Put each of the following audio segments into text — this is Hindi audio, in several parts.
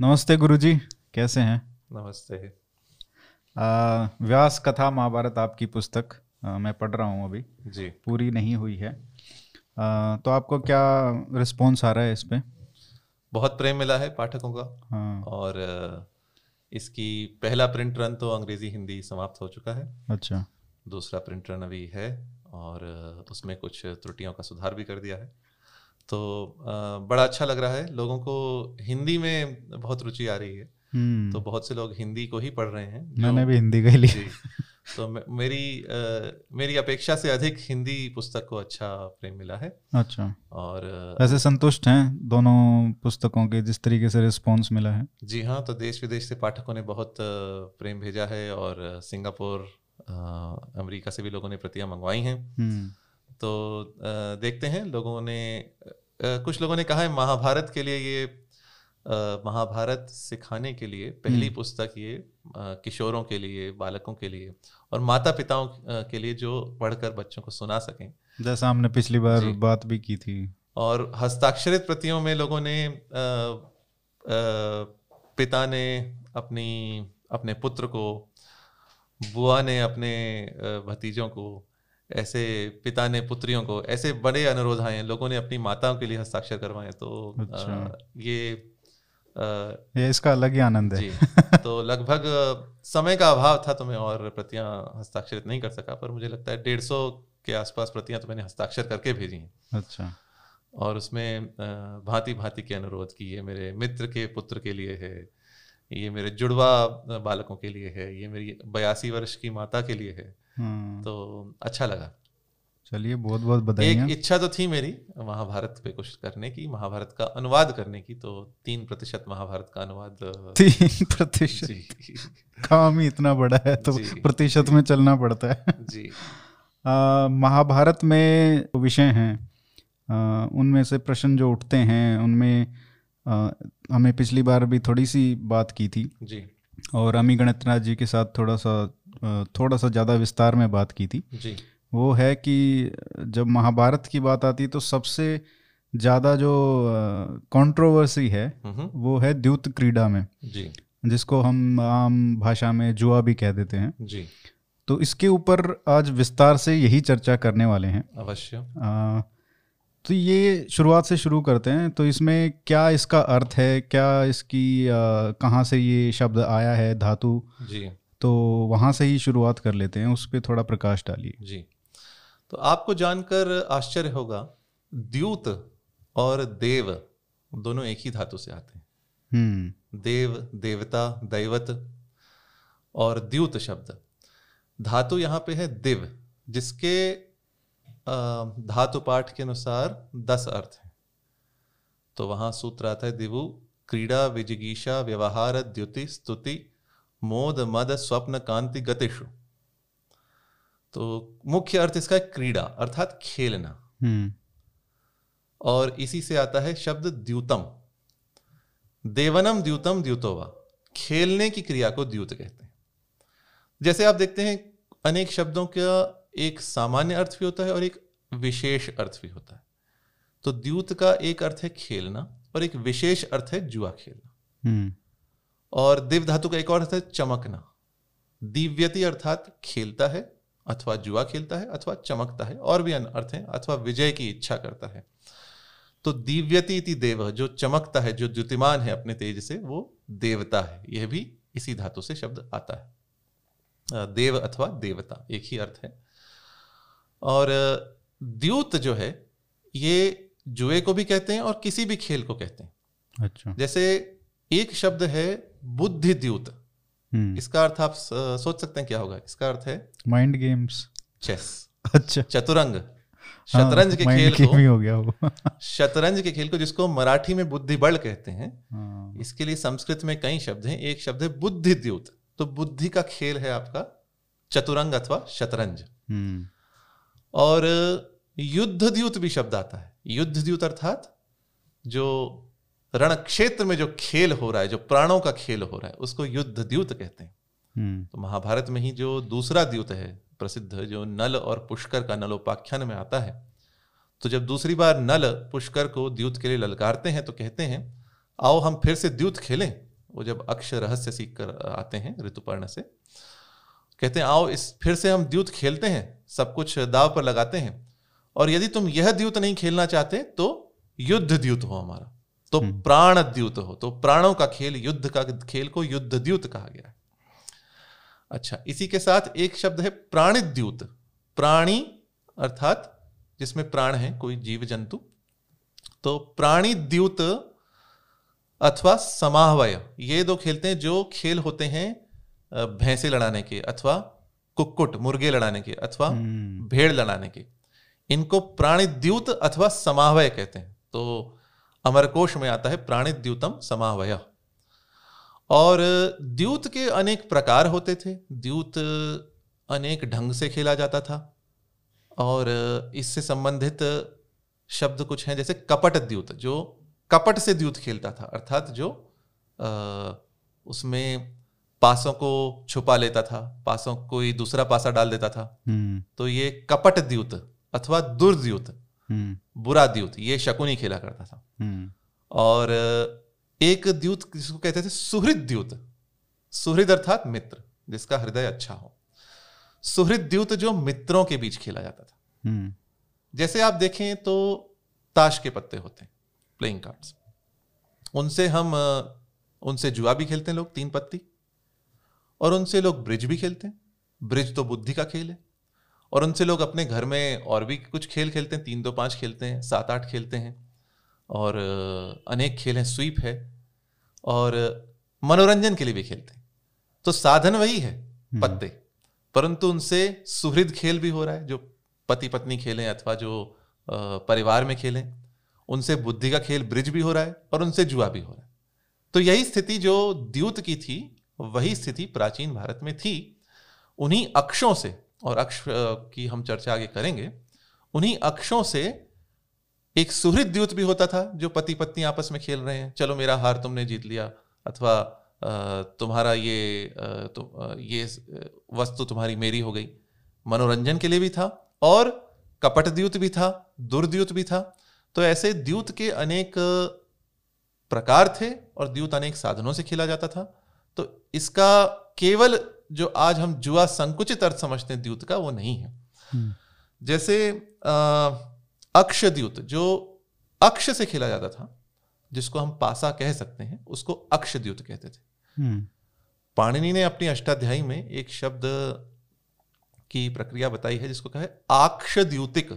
नमस्ते गुरुजी कैसे हैं? नमस्ते। आ, व्यास कथा महाभारत आपकी पुस्तक आ, मैं पढ़ रहा हूँ अभी। जी। पूरी नहीं हुई है। आ, तो आपको क्या रिस्पॉन्स आ रहा है इस पे? बहुत प्रेम मिला है पाठकों का। हाँ। और इसकी पहला प्रिंट रन तो अंग्रेज़ी हिंदी समाप्त हो चुका है। अच्छा। दूसरा प्रिंट रन अभी है और उसमें कुछ त्रुटियों का सुधार भी कर दिया है। तो बड़ा अच्छा लग रहा है। लोगों को हिंदी में बहुत रुचि आ रही है। हम्म। तो बहुत से लोग हिंदी को ही पढ़ रहे हैं। मैंने भी हिंदी का जी। तो मेरी अ, मेरी अपेक्षा से अधिक हिंदी पुस्तक को अच्छा प्रेम मिला है। अच्छा। और वैसे संतुष्ट हैं दोनों पुस्तकों के जिस तरीके से रिस्पॉन्स मिला है? जी हाँ तो देश विदेश से पाठकों ने बहुत प्रेम भेजा है और सिंगापुर अमेरिका से भी लोगों ने प्रतियाँ मंगवाई हैं। हम्म। तो देखते हैं। लोगों ने कुछ लोगों ने कहा है महाभारत के लिए ये महाभारत सिखाने के लिए पहली पुस्तक ये किशोरों के लिए बालकों के लिए और माता पिताओं के लिए जो पढ़कर बच्चों को सुना सकें। जैसा हमने पिछली बार बात भी की थी। और हस्ताक्षरित प्रतियों में लोगों ने अ, अ, पिता ने अपनी अपने पुत्र को बुआ ने अपने भतीजों को ऐसे पिता ने पुत्रियों को ऐसे बड़े अनुरोध आए हैं लोगों ने अपनी माताओं के लिए हस्ताक्षर करवाए तो अच्छा। ये अ, ये इसका अलग ही आनंद है। जी तो लगभग समय का अभाव था तो मैं और प्रतियाँ हस्ताक्षरित नहीं कर सका पर मुझे लगता है डेढ़ सौ के आसपास प्रतियाँ तो मैंने हस्ताक्षर करके भेजी हैं। अच्छा। और उसमें भांति भांति के अनुरोध की ये मेरे मित्र के पुत्र के लिए है ये मेरे जुड़वा बालकों के लिए है ये मेरी बयासी वर्ष की माता के लिए हाँ तो अच्छा लगा। चलिए बहुत बहुत बधाइयाँ। एक इच्छा तो थी मेरी महाभारत पे कुछ करने की महाभारत का अनुवाद करने की तो तीन प्रतिशत महाभारत का अनुवाद तीन प्रतिशत? काम ही इतना बड़ा है तो प्रतिशत में चलना पड़ता है। जी। महाभारत में विषय हैं उनमें से प्रश्न जो उठते हैं उनमें आ, हमें पिछली बार भी थोड़ी सी बात की थी। जी। और अमी गणितनाथ जी के साथ थोड़ा सा थोड़ा सा ज़्यादा विस्तार में बात की थी। जी। वो है कि जब महाभारत की बात आती है तो सबसे ज़्यादा जो कंट्रोवर्सी है हम्म। वो है द्यूत क्रीड़ा में। जी। जिसको हम आम भाषा में जुआ भी कह देते हैं। जी। तो इसके ऊपर आज विस्तार से यही चर्चा करने वाले हैं। अवश्य। तो ये शुरुआत से शुरू करते हैं। तो इसमें क्या इसका अर्थ है? क्या इसकी कहाँ से ये शब्द आया है? धातु? जी। तो वहाँ से ही शुरुआत कर लेते हैं उस पर थोड़ा प्रकाश डालिए। जी। तो आपको जानकर आश्चर्य होगा द्यूत और देव दोनों एक ही धातु से आते हैं। हम्म। देव देवता दैवत और द्यूत शब्द। धातु यहाँ पे है दिव जिसके अ, धातु पाठ के अनुसार दस अर्थ हैं। तो वहाँ सूत्र आता है दिवु क्रीड़ा विजिगीषा व्यवहार द्युति स्तुति मोद मद स्वप्न कांति गतिषु। तो मुख्य अर्थ इसका क्रीड़ा अर्थात खेलना। हम्म। और इसी से आता है शब्द द्यूतम। देवनम द्यूतम द्यूतोवा। खेलने की क्रिया को द्यूत कहते हैं। जैसे आप देखते हैं अनेक शब्दों का एक सामान्य अर्थ भी होता है और एक विशेष अर्थ भी होता है। तो द्यूत का एक अर्थ है खेलना और एक विशेष अर्थ है जुआ खेलना। हम्म। और दिव धातु का एक और अर्थ है चमकना। दिव्यति अर्थात खेलता है अथवा जुआ खेलता है अथवा चमकता है और भी अन्य अर्थ है अथवा विजय की इच्छा करता है। तो दिव्यति इति देव जो चमकता है जो द्युतिमान है अपने तेज से वो देवता है। यह भी इसी धातु से शब्द आता है। देव अथवा देवता एक ही अर्थ है। और द्यूत जो है ये जुए को भी कहते हैं और किसी भी खेल को कहते हैं। अच्छा। जैसे एक शब्द है बुद्धि द्यूत हम्म। इसका अर्थ आप सोच सकते हैं क्या होगा। इसका अर्थ है माइंड गेम्स चेस। अच्छा। चतुरंग। शतरंज के खेल को हो गया वो। शतरंज के खेल को जिसको मराठी में बुद्धि बल कहते हैं हाँ, इसके लिए संस्कृत में कई शब्द हैं। एक शब्द है बुद्धि द्यूत तो बुद्धि का खेल है आपका चतुरंग अथवा शतरंज। हम्म। और युद्ध द्यूत भी शब्द आता है। युद्ध द्यूत अर्थात जो रण क्षेत्र में जो खेल हो रहा है जो प्राणों का खेल हो रहा है उसको युद्ध द्यूत कहते हैं। हम्म। तो महाभारत में ही जो दूसरा द्यूत है प्रसिद्ध जो नल और पुष्कर का नलोपाख्यान में आता है तो जब दूसरी बार नल पुष्कर को द्यूत के लिए ललकारते हैं तो कहते हैं आओ हम फिर से द्यूत खेलें। वो जब अक्ष रहस्य सीख कर आते हैं ऋतुपर्ण से कहते हैं आओ इस फिर से हम द्यूत खेलते हैं सब कुछ दाव पर लगाते हैं। और यदि तुम यह द्यूत नहीं खेलना चाहते तो युद्ध द्यूत हो हमारा। तो हम्म। प्राण द्यूत हो तो प्राणों का खेल युद्ध का खेल को युद्ध द्यूत कहा गया है। अच्छा इसी के साथ एक शब्द है प्राणित द्यूत प्राणी अर्थात जिसमें प्राण है कोई जीव जंतु तो प्राणी द्यूत अथवा समाहवय ये दो खेलते हैं जो खेल होते हैं भैंसे लड़ाने के अथवा कुक्कुट मुर्गे लड़ाने के अथवा हम्म, भेड़ लड़ाने के। इनको प्राणिद्यूत अथवा समाहवय कहते हैं। तो अमरकोश में आता है प्राणिद्यूतम समाहवय और द्यूत के अनेक प्रकार होते थे। द्यूत अनेक ढंग से खेला जाता था। और इससे संबंधित शब्द कुछ हैं जैसे कपट द्यूत जो कपट से द्यूत खेलता था अर्थात जो अ, उसमें पासों को छुपा लेता था पासों को कोई दूसरा पासा डाल देता था। हम्म, तो ये कपट द्यूत अथवा दुर्द्यूत बुरा द्यूत ये शकुनी खेला करता था। हम्म, और एक द्यूत जिसको कहते थे सुहृद द्यूत। सुहृद अर्थात मित्र जिसका हृदय अच्छा हो। सुहृद द्यूत जो मित्रों के बीच खेला जाता था। हम्म, जैसे आप देखें तो ताश के पत्ते होते हैं प्लेइंग कार्ड्स उनसे हम उनसे जुआ भी खेलते हैं लोग तीन पत्ती। और उनसे लोग ब्रिज भी खेलते हैं। ब्रिज तो बुद्धि का खेल है। और उनसे लोग अपने घर में और भी कुछ खेल खेलते हैं तीन दो पाँच खेलते हैं सात आठ खेलते हैं। और अनेक खेल हैं स्वीप है। और मनोरंजन के लिए भी खेलते हैं। तो साधन वही है पत्ते। परंतु उनसे सुहृद खेल भी हो रहा है जो पति पत्नी खेलें अथवा जो परिवार में खेलें उनसे बुद्धि का खेल ब्रिज भी हो रहा है और उनसे जुआ भी हो रहा है। तो यही स्थिति जो द्यूत की थी वही स्थिति प्राचीन भारत में थी। उन्हीं अक्षों से और अक्ष की हम चर्चा आगे करेंगे उन्हीं अक्षों से एक सुहृद द्यूत भी होता था जो पति पत्नी आपस में खेल रहे हैं। चलो मेरा हार तुमने जीत लिया अथवा तुम्हारा ये तो, ये वस्तु तुम्हारी मेरी हो गई। मनोरंजन के लिए भी था और कपट द्यूत भी था दुर्द्यूत भी था। तो ऐसे द्यूत के अनेक प्रकार थे और द्यूत अनेक साधनों से खेला जाता था। तो इसका केवल जो आज हम जुआ संकुचित अर्थ समझते हैं द्यूत का वो नहीं है। हम्म, जैसे अ, अक्ष द्यूत जो अक्ष से खेला जाता था जिसको हम पासा कह सकते हैं उसको अक्ष द्यूत कहते थे। हम्म, पाणिनि ने अपनी अष्टाध्यायी में एक शब्द की प्रक्रिया बताई है जिसको कहा है आक्ष द्यूतिक।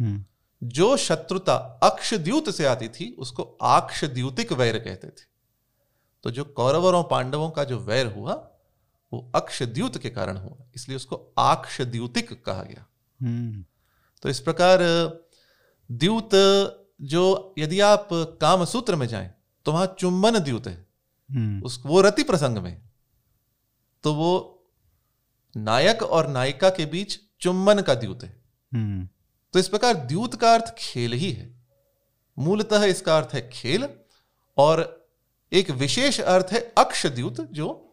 हम्म, जो शत्रुता अक्षद्यूत से आती थी उसको आक्षद्यूतिक वैर कहते थे। तो जो कौरवों और पांडवों का जो वैर हुआ वो अक्षद्यूत के कारण हुआ इसलिए उसको आक्षद्यूतिक कहा गया। हम्म, तो इस प्रकार द्यूत जो यदि आप काम सूत्र में जाएँ तो वहाँ चुंबन द्यूत है। हम्म, उस वो रति प्रसंग में तो वो नायक और नायिका के बीच चुंबन का द्यूत है। हम्म, तो इस प्रकार द्यूत का अर्थ खेल ही है। मूलतः इसका अर्थ है खेल और एक विशेष अर्थ है अक्ष द्यूत जो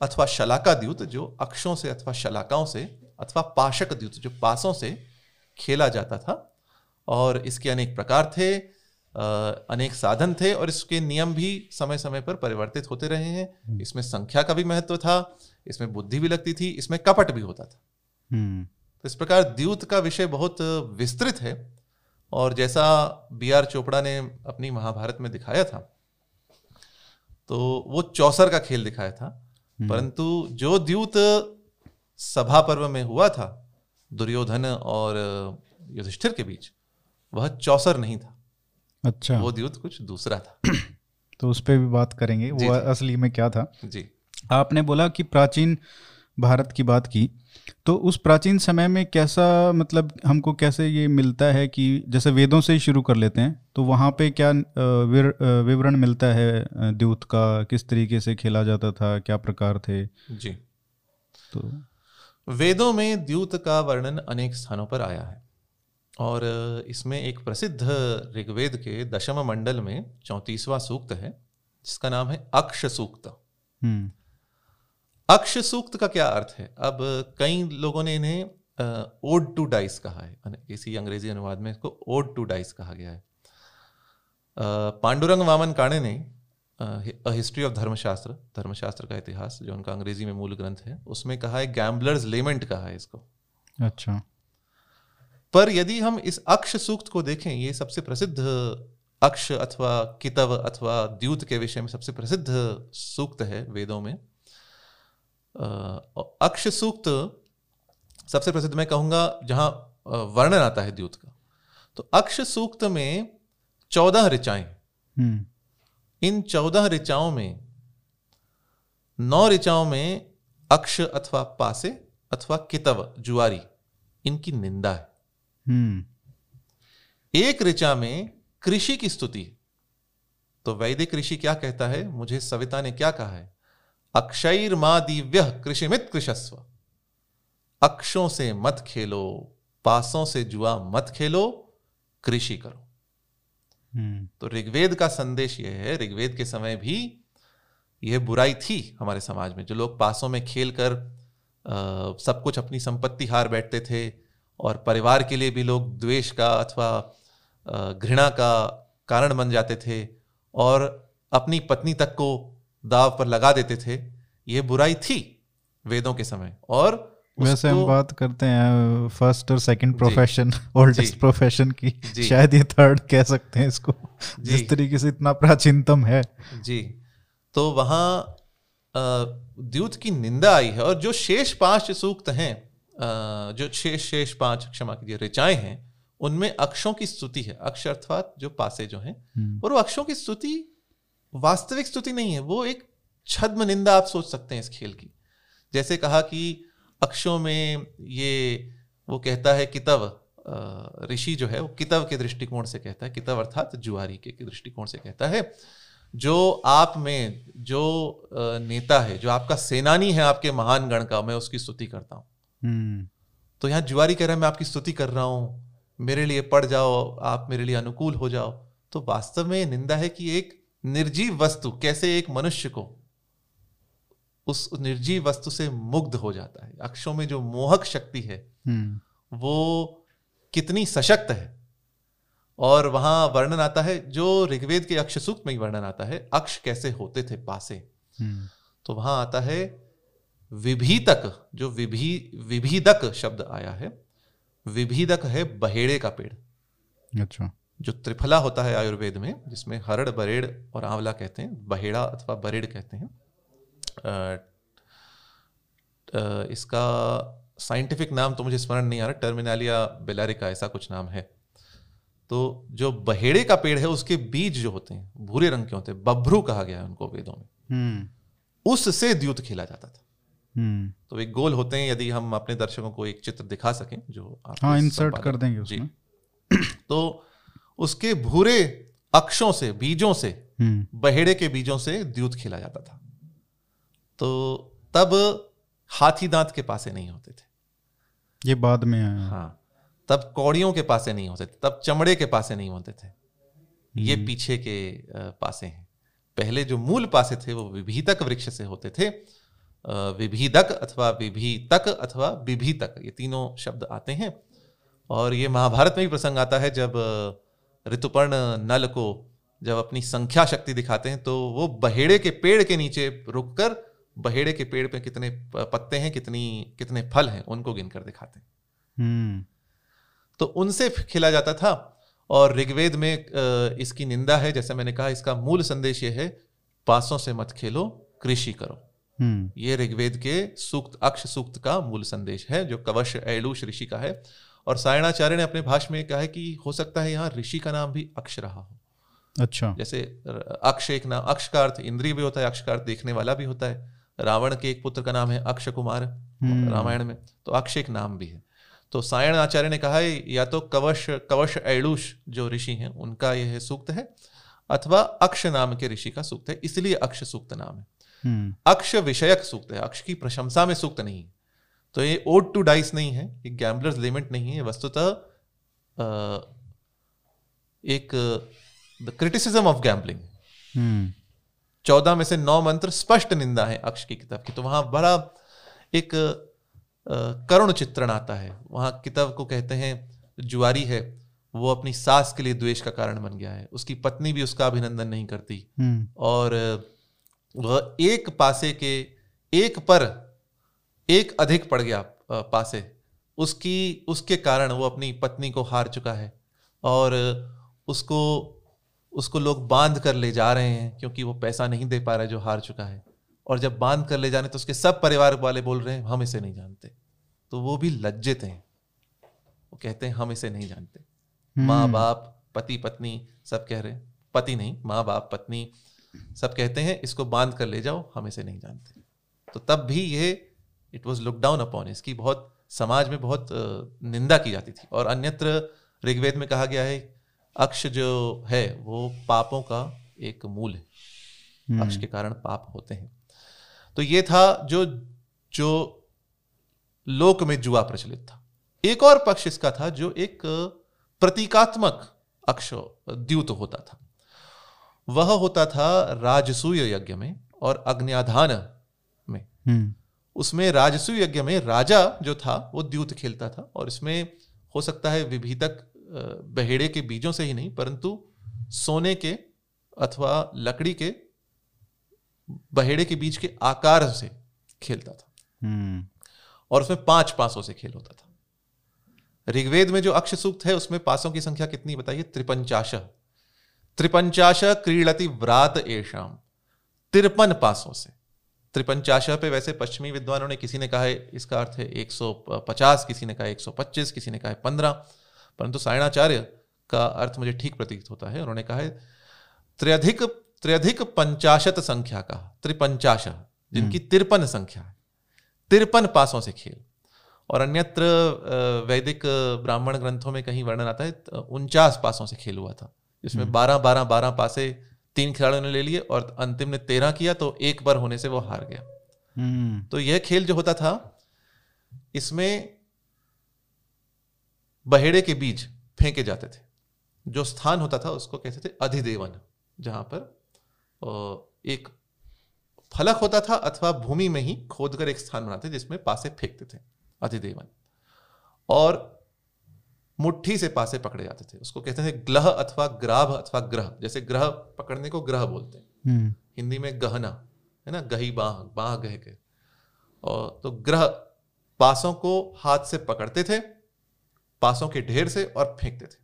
अथवा शलाका द्यूत जो अक्षों से अथवा शलाकाओं से अथवा पाशक द्यूत जो पासों से खेला जाता था और इसके अनेक प्रकार थे अनेक साधन थे और इसके नियम भी समय समय पर परिवर्तित होते रहे हैं। इसमें संख्या का भी महत्व था इसमें बुद्धि भी लगती थी इसमें कपट भी होता था। हम्म, तो इस प्रकार द्यूत का विषय बहुत विस्तृत है और जैसा बी आर चोपड़ा ने अपनी महाभारत में दिखाया था तो वो चौसर का खेल दिखाया था। परंतु जो द्यूत सभा पर्व में हुआ था दुर्योधन और युधिष्ठिर के बीच वह चौसर नहीं था। अच्छा। वो द्यूत कुछ दूसरा था। तो उस पर भी बात करेंगे। वो असली में क्या था? जी। आपने बोला कि प्राचीन भारत की बात की तो उस प्राचीन समय में कैसा मतलब हमको कैसे ये मिलता है कि जैसे वेदों से ही शुरू कर लेते हैं तो वहाँ पे क्या विर- विवरण मिलता है द्यूत का किस तरीके से खेला जाता था क्या प्रकार थे? जी। तो वेदों में द्यूत का वर्णन अनेक स्थानों पर आया है और इसमें एक प्रसिद्ध ऋग्वेद के दशम मंडल में चौंतीसवां सूक्त है जिसका नाम है अक्ष सूक्त हम्म। अक्ष सूक्त का क्या अर्थ है? अब कई लोगों ने इन्हें ओड टू डाइस कहा है। इसी अंग्रेज़ी अनुवाद में इसको ओड टू डाइस कहा गया है। पांडुरंग वामन काणे ने अ हिस्ट्री ऑफ़ धर्मशास्त्र धर्मशास्त्र का इतिहास जो उनका अंग्रेज़ी में मूल ग्रंथ है उसमें कहा है गैम्बलर्स लेमेंट कहा है इसको। अच्छा। पर यदि हम इस अक्ष सूक्त को देखें ये सबसे प्रसिद्ध अक्ष अथवा कितव अथवा द्यूत के विषय में सबसे प्रसिद्ध सूक्त है वेदों में। अक्ष सूक्त सबसे प्रसिद्ध मैं कहूँगा जहाँ वर्णन आता है द्यूत का। तो अक्ष सूक्त में चौदह ऋचाएँ। हम्म। इन चौदह ऋचाओं में नौ ऋचाओं में अक्ष अथवा पासे अथवा कितव जुआरी इनकी निंदा है। हम्म। एक ऋचा में कृषि की स्तुति तो वैदिक ऋषि क्या कहता है? मुझे सविता ने क्या कहा है? अक्षर मा दिव्य कृषिमित कृषस्व अक्षों से मत खेलो पासों से जुआ मत खेलो कृषि करो। हम्म। तो ऋग्वेद का संदेश यह है ऋग्वेद के समय भी यह बुराई थी हमारे समाज में। जो लोग पासों में खेल कर आ, सब कुछ अपनी संपत्ति हार बैठते थे और परिवार के लिए भी लोग द्वेष का अथवा घृणा का कारण बन जाते थे और अपनी पत्नी तक को दाव पर लगा देते थे ये बुराई थी वेदों के समय। और वैसे हम बात करते हैं फ़र्स्ट और सेकंड प्रोफेशन ओल्डेस्ट प्रोफेशन की। शायद ये थर्ड कह सकते हैं इसको जिस तरीके से इतना प्राचीनतम है। जी। तो वहाँ द्यूत की निंदा आई है और जो शेष पाँच सूक्त हैं जो शेष शेष पाँच क्षमा कीजिए ऋचाएँ हैं उनमें अक्षों की स्तुति है। अक्ष अर्थात जो पासे जो हैं हम्म। और वो अक्षों की स्तुति वास्तविक स्तुति नहीं है वो एक छद्म निंदा आप सोच सकते हैं इस खेल की। जैसे कहा कि अक्षों में ये वो कहता है कितव ऋषि जो है वो कितव के दृष्टिकोण से कहता है कितव अर्थात जुआरी के, दृष्टिकोण से कहता है जो आप में जो नेता है जो आपका सेनानी है आपके महान गण का मैं उसकी स्तुति करता हूँ। हम्म। तो यहाँ जुआरी कह रहा है मैं आपकी स्तुति कर रहा हूँ मेरे लिए पढ़ जाओ आप मेरे लिए अनुकूल हो जाओ। तो वास्तव में निंदा है कि एक निर्जीव वस्तु कैसे एक मनुष्य को उस निर्जीव वस्तु से मुग्ध हो जाता है। अक्षों में जो मोहक शक्ति है हम्म। वो कितनी सशक्त है। और वहाँ वर्णन आता है जो ऋग्वेद के अक्ष सूक्त में ही वर्णन आता है अक्ष कैसे होते थे पासे। हम्म। तो वहाँ आता है विभीतक जो विभी विभीदक शब्द आया है विभीदक है बहेड़े का पेड़। अच्छा। जो त्रिफला होता है आयुर्वेद में जिसमें हरड़ बरेड़ और आंवला कहते हैं बहेड़ा अथवा बरेड़ कहते हैं इसका साइंटिफिक नाम तो मुझे स्मरण नहीं आ रहा टर्मिनालिया बेलारिका ऐसा कुछ नाम है। तो जो बहेड़े का पेड़ है उसके बीज जो होते हैं भूरे रंग के होते हैं बभ्रू कहा गया है उनको वेदों में। हम्म। उससे द्यूत खेला जाता था। हम्म। तो एक गोल होते हैं यदि हम अपने दर्शकों को एक चित्र दिखा सकें जो आप हाँ इंसर्ट कर देंगे उसमें। तो उसके भूरे अक्षों से बीजों से हम्म। बहेड़े के बीजों से द्यूत खेला जाता था। तो तब हाथी दांत के पासे नहीं होते थे। ये बाद में आया। हाँ तब कौड़ियों के पासे नहीं होते थे तब चमड़े के पासे नहीं होते थे। ये हम्म। पीछे के पासे हैं। पहले जो मूल पासे थे वो विभीतक वृक्ष से होते थे। विभीदक अथवा विभीतक अथवा विभीतक ये तीनों शब्द आते हैं। और ये महाभारत में भी प्रसंग आता है जब ऋतुपर्ण नल को जब अपनी संख्या शक्ति दिखाते हैं तो वो बहेड़े के पेड़ के नीचे रुककर बहेड़े के पेड़ पे कितने पत्ते हैं कितनी कितने फल हैं उनको गिनकर दिखाते हैं हम्म। तो उनसे खिला जाता था और ऋग्वेद में इसकी निंदा है जैसे मैंने कहा इसका मूल संदेश ये है पासों से मत खेलो कृषि करो हम्म। ये ऋग्वेद के सूक्त अक्ष सूक्त का मूल संदेश है जो कवश ऐलूष ऋषि का है और सायणाचार्य ने अपने भाषण में कहा है कि हो सकता है यहाँ ऋषि का नाम भी अक्ष रहा हो। अच्छा। जैसे अक्ष एक नाम अक्ष का अर्थ इंद्रिय भी होता है अक्ष का अर्थ देखने वाला भी होता है। रावण के एक पुत्र का नाम है अक्ष कुमार हम्म। रामायण में। तो अक्ष एक नाम भी है। तो सायण आचार्य ने कहा है या तो कवश कवश ऐलुष जो ऋषि हैं उनका यह सूक्त है अथवा अक्ष नाम के ऋषि का सूक्त है इसलिए अक्ष सूक्त नाम है। हम्म। अक्ष विषयक सूक्त है अक्ष की प्रशंसा में सूक्त नहीं तो ये ओड टू डाइस नहीं है ये गैम्बलर्स लिमिट नहीं है वस्तुतः एक द क्रिटिसिज्म ऑफ़ गैम्बलिंग चौदह में से नौ मंत्र स्पष्ट निंदा है अक्ष की किताब की। तो वहाँ बड़ा एक करुण चित्रण आता है। वहाँ किताब को कहते हैं जुआरी है वो अपनी सास के लिए द्वेष का कारण बन गया है। उसकी पत्नी भी उसका अभिनंदन नहीं करती। हम्म। और वह एक पासे के एक पर एक अधिक पड़ गया पासे। उसकी उसके कारण वो अपनी पत्नी को हार चुका है और उसको उसको लोग बाँध कर ले जा रहे हैं क्योंकि वो पैसा नहीं दे पा रहा है जो हार चुका है। और जब बाँध कर ले जाने तो उसके सब परिवार वाले बोल रहे हैं हम इसे नहीं जानते। तो वो भी लज्जित हैं। वो कहते हैं हम इसे नहीं जानते। माँ हम्म। बाप पति पत्नी सब कह रहे हैं। पति नहीं माँ बाप पत्नी सब कहते हैं इसको बाँध कर ले जाओ हम इसे नहीं जानते। तो तब भी ये it was look down upon इसकी बहुत समाज में बहुत निंदा की जाती थी। और अन्यत्र ऋग्वेद में कहा गया है अक्ष जो है वो पापों का एक मूल है। हम्म। अक्ष के कारण पाप होते हैं। तो ये था जो जो लोक में जुआ प्रचलित था। एक और पक्ष इसका था जो एक प्रतीकात्मक अक्ष द्यूत होता था। वह होता था राजसूय यज्ञ में और अग्न्याधान में। हम्म। उसमें राजसूय यज्ञ में राजा जो था वो द्यूत खेलता था और इसमें हो सकता है विभीतक बहेड़े के बीजों से ही नहीं परंतु सोने के अथवा लकड़ी के बहेड़े के बीज के आकार से खेलता था। हम्म। और उसमें पाँच पासों से खेल होता था। ऋग्वेद में जो अक्ष सूक्त है उसमें पासों की संख्या कितनी बताइए? त्रिपंचाश। त्रिपंचाश क्रीड़ति व्रात एशाम तिरपन पासों से। त्रिपंचाश पे वैसे पश्चिमी विद्वानों ने किसी ने कहा है इसका अर्थ है 150 किसी ने कहा 125 किसी ने कहा है 15 परंतु सायणाचार्य का अर्थ मुझे ठीक प्रतीत होता है। उन्होंने कहा है त्र्यधिक त्र्यधिक पंचाशत संख्या का त्रिपंचाश जिनकी तिरपन संख्या है तिरपन पासों से खेल। और अन्यत्र वैदिक ब्राह्मण ग्रंथों में कहीं वर्णन आता है उनचास पासों से खेल हुआ था जिसमें बारह बारह बारह पासे तीन खिलाड़ियों ने ले लिए और अंतिम ने तेरह किया तो एक बार होने से वो हार गया। हम्म। तो यह खेल जो होता था इसमें बहेड़े के बीज फेंके जाते थे। जो स्थान होता था उसको कहते थे अधिदेवन जहाँ पर एक फलक होता था अथवा भूमि में ही खोदकर एक स्थान बनाते जिसमें पासे फेंकते थे अधिदेवन। और मुट्ठी से पासे पकड़े जाते थे। उसको कहते थे ग्लह अथवा ग्राभ अथवा ग्रह जैसे ग्रह पकड़ने को ग्रह बोलते हैं। हम्म। हिंदी में गहना है ना? गही बाह बाह गह के। और तो ग्रह पासों को हाथ से पकड़ते थे पासों के ढेर से और फेंकते थे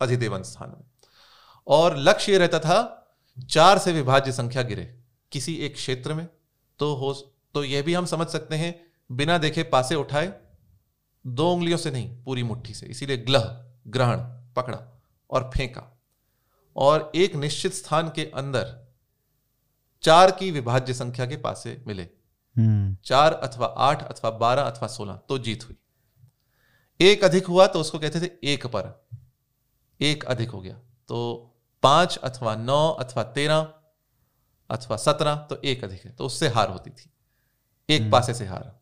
अधिदेवन स्थान में। और लक्ष्य ये रहता था चार से विभाज्य संख्या गिरे किसी एक क्षेत्र में तो हो तो यह भी हम समझ सकते हैं बिना देखे पासे उठाए दो उंगलियों से नहीं पूरी मुट्ठी से। इसीलिए ग्लह ग्रहण पकड़ा और फेंका। और एक निश्चित स्थान के अंदर चार की विभाज्य संख्या के पासे मिले। हम्म। चार अथवा आठ अथवा बारह अथवा सोलह तो जीत हुई। एक अधिक हुआ तो उसको कहते थे एक पर। एक अधिक हो गया तो पाँच अथवा नौ अथवा तेरह अथवा सत्रह तो एक अधिक है। तो उससे हार होती थी। एक पासे से हार